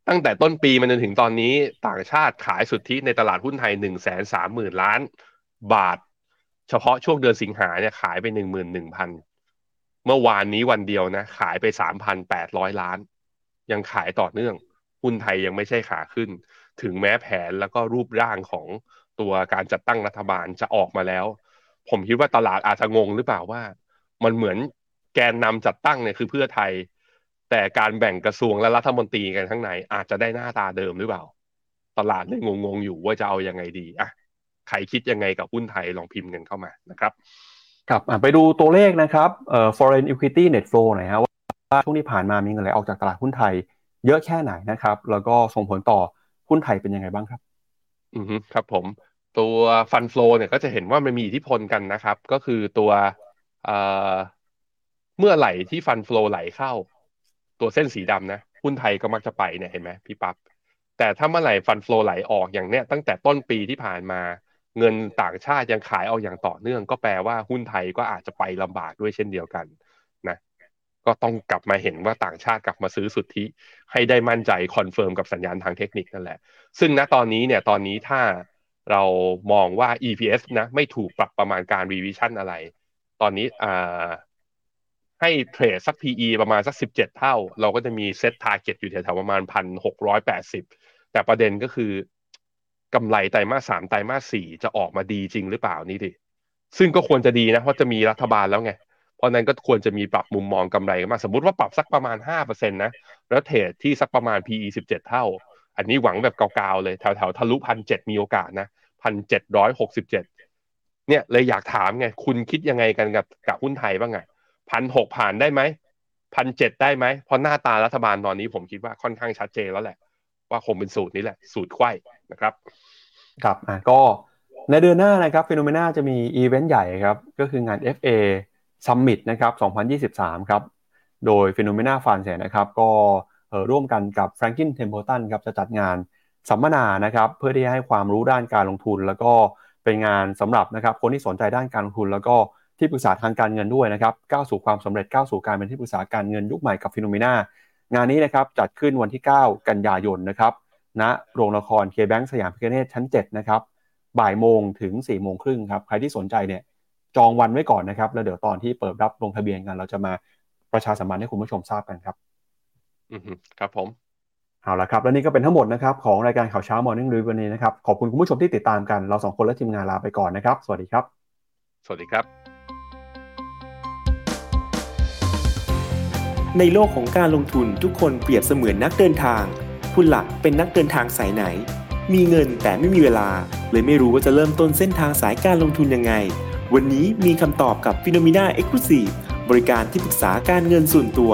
Speaker 3: ตั้งแต่ต้นปีมันจนถึงตอนนี้ต่างชาติขายสุทธิในตลาดหุ้นไทยหนึ่งแสนสามหมื่นล้าน บาท เฉพาะช่วงเดือนสิงหาเนี่ยขายไปหนึ่งหมื่นหนึ่งพันเมื่อวานนี้วันเดียวนะ ขายไปสามพันแปดร้อยล้าน ยังขายต่อเนื่อง หุ้นไทยยังไม่ใช่ขาขึ้น ถึงแม้แผนแล้วก็รูปร่างของตัวการจัดตั้งรัฐบาลจะออกมาแล้ว ผมคิดว่าตลาดอาจจะงงหรือเปล่าว่า มันเหมือนแกนนำจัดตั้งเนี่ยคือเพื่อไทย แต่การแบ่งกระทรวงและรัฐมนตรีกันข้างใน อาจจะได้หน้าตาเดิมหรือเปล่า ตลาดเลยงงๆอยู่ว่าจะเอายังไงดีอะใครคิดยังไงกับหุ้นไทยลองพิมพ์กันเข้ามานะครับ
Speaker 2: ครับไปดูตัวเลขนะครับเอ่อ foreign equity net flow หน่อยฮะว่าช่วงที่ผ่านมามีเงินไหลออกจากตลาดหุ้นไทย เยอะแค่ไหนนะครับ แล้วก็ส่งผลต่อหุ้นไทยเป็นยังไงบ้างครับ
Speaker 3: อืมครับผมตัวฟันฟลอเนี่ยก็จะเห็นว่ามันมีอิทธิพลกันนะครับ ก็คือตัว เมื่อไหร่ที่ฟันฟลอไหลเข้า ตัวเส้นสีดำนะหุ้นไทยก็มักจะไปเนี่ยเห็นไหมพี่ปับ๊บแต่ถ้าเมื่อไหร่ฟันฟลอไหลออกอย่างเนี้ยตั้งแต่ต้นปีที่ผ่านมา เงินต่างชาติยังขายออกอย่างต่อเนื่อง ก็แปลว่าหุ้นไทยก็อาจจะไปลำบากด้วยเช่นเดียวกันนะก็ต้องกลับมาเห็นว่าต่างชาติกลับมาซื้อสุทธิ ให้ได้มั่นใจ confirm กับสัญญาณทางเทคนิคนั่นแหละ ซึ่งณตอนนี้เนี่ยตอนนี้ถ้าเรามองว่า EPS นะไม่ถูกปรับประมาณการ revision อะไร ตอนนี้อ่าให้ trade สัก PE ประมาณสัก 17 เท่า เราก็จะมี SET target อยู่แถวๆประมาณ 1,680 แต่ประเด็นก็คือกำไรไตรมาสสามไตรมาสสี่จะออกมาดีจริงหรือเปล่านี่ดิ ซึ่งก็ควรจะดีนะ เพราะจะมีรัฐบาลแล้วไง เพราะนั้นก็ควรจะมีปรับมุมมองกำไรมาสมมติว่าปรับสักประมาณ 5%นะ แล้วเทรดที่สักประมาณ PE 17 เท่า อันนี้หวังแบบเกาๆเลย แถวๆทะลุพันเมีโอกาสนะพันเจ็ดร้อยหกสิบเจ็ด เนี่ยเลยอยากถามไง คุณคิดยังไงกันกับกับหุ้นไทยบ้างไงพันหกผ่านได้ไหมพันเจ็ดได้ไหมเพราะหน้าตารัฐบาลตอนนี้ผมคิดว่าค่อนข้างชัดเจนแล้วแหละ ว่าคงเป็นสูตรนี้แหละ สูตรไข้นะครับ
Speaker 2: ครับอะก็ในเดือนหน้านะครับ FINNOMENA จะมีอีเวนต์ใหญ่ครับก็คืองาน FA Summit นะครับ 2023 ครับ โดย FINNOMENA Funds นะครับ ก็อร่วมกันกับ Franklin Templeton ครับจะจัดงานสัมมนานะครับ เพื่อที่จะให้ความรู้ด้านการลงทุน แล้วก็ เป็นงานสำหรับนะครับคนที่สนใจด้านการลงทุน แล้วก็ที่ปรึกษาทางการเงินด้วยนะครับก้าวสู่ความสำเร็จก้าวสู่การเป็นที่ปรึกษาการเงินยุคใหม่กับ FINNOMENA งานนี้นะครับจัดขึ้นวันที่ 9 กันยายนนะครับณโรงละครเคแบงสยามพิคเนตชั้น 7 นะครับ บ่ายโมงถึง4ี่โมงครึ่งครับ ใครที่สนใจเนี่ยจองวันไว้ก่อนนะครับ แล้วเดี๋ยวตอนที่เปิดรับลงทะเบียนกัน เราจะมาประชาสัมพันธ์ให้คุณผู้ชมทราบกันครับ
Speaker 3: อืมครับผม
Speaker 2: เอาละครับ และนี่ก็เป็นทั้งหมดนะครับของรายการข่าวเช้า Morning Review วันนี้นะครับ ขอบคุณคุณผู้ชมที่ติดตามกัน เราสองคนและทีมงานลาไปก่อนนะครับ สวัสดีครับ
Speaker 3: สวัสดีครับ
Speaker 4: ในโลกของการลงทุนทุกคนเปรียบเสมือนนักเดินทาง คุณหลักเป็นนักเดินทางสายไหน มีเงินแต่ไม่มีเวลา เลยไม่รู้ว่าจะเริ่มต้นเส้นทางสายการลงทุนยังไง วันนี้มีคำตอบกับ p h e n o m e n a Exclusive บริการที่ปรึกษาการเงินส่วนตัว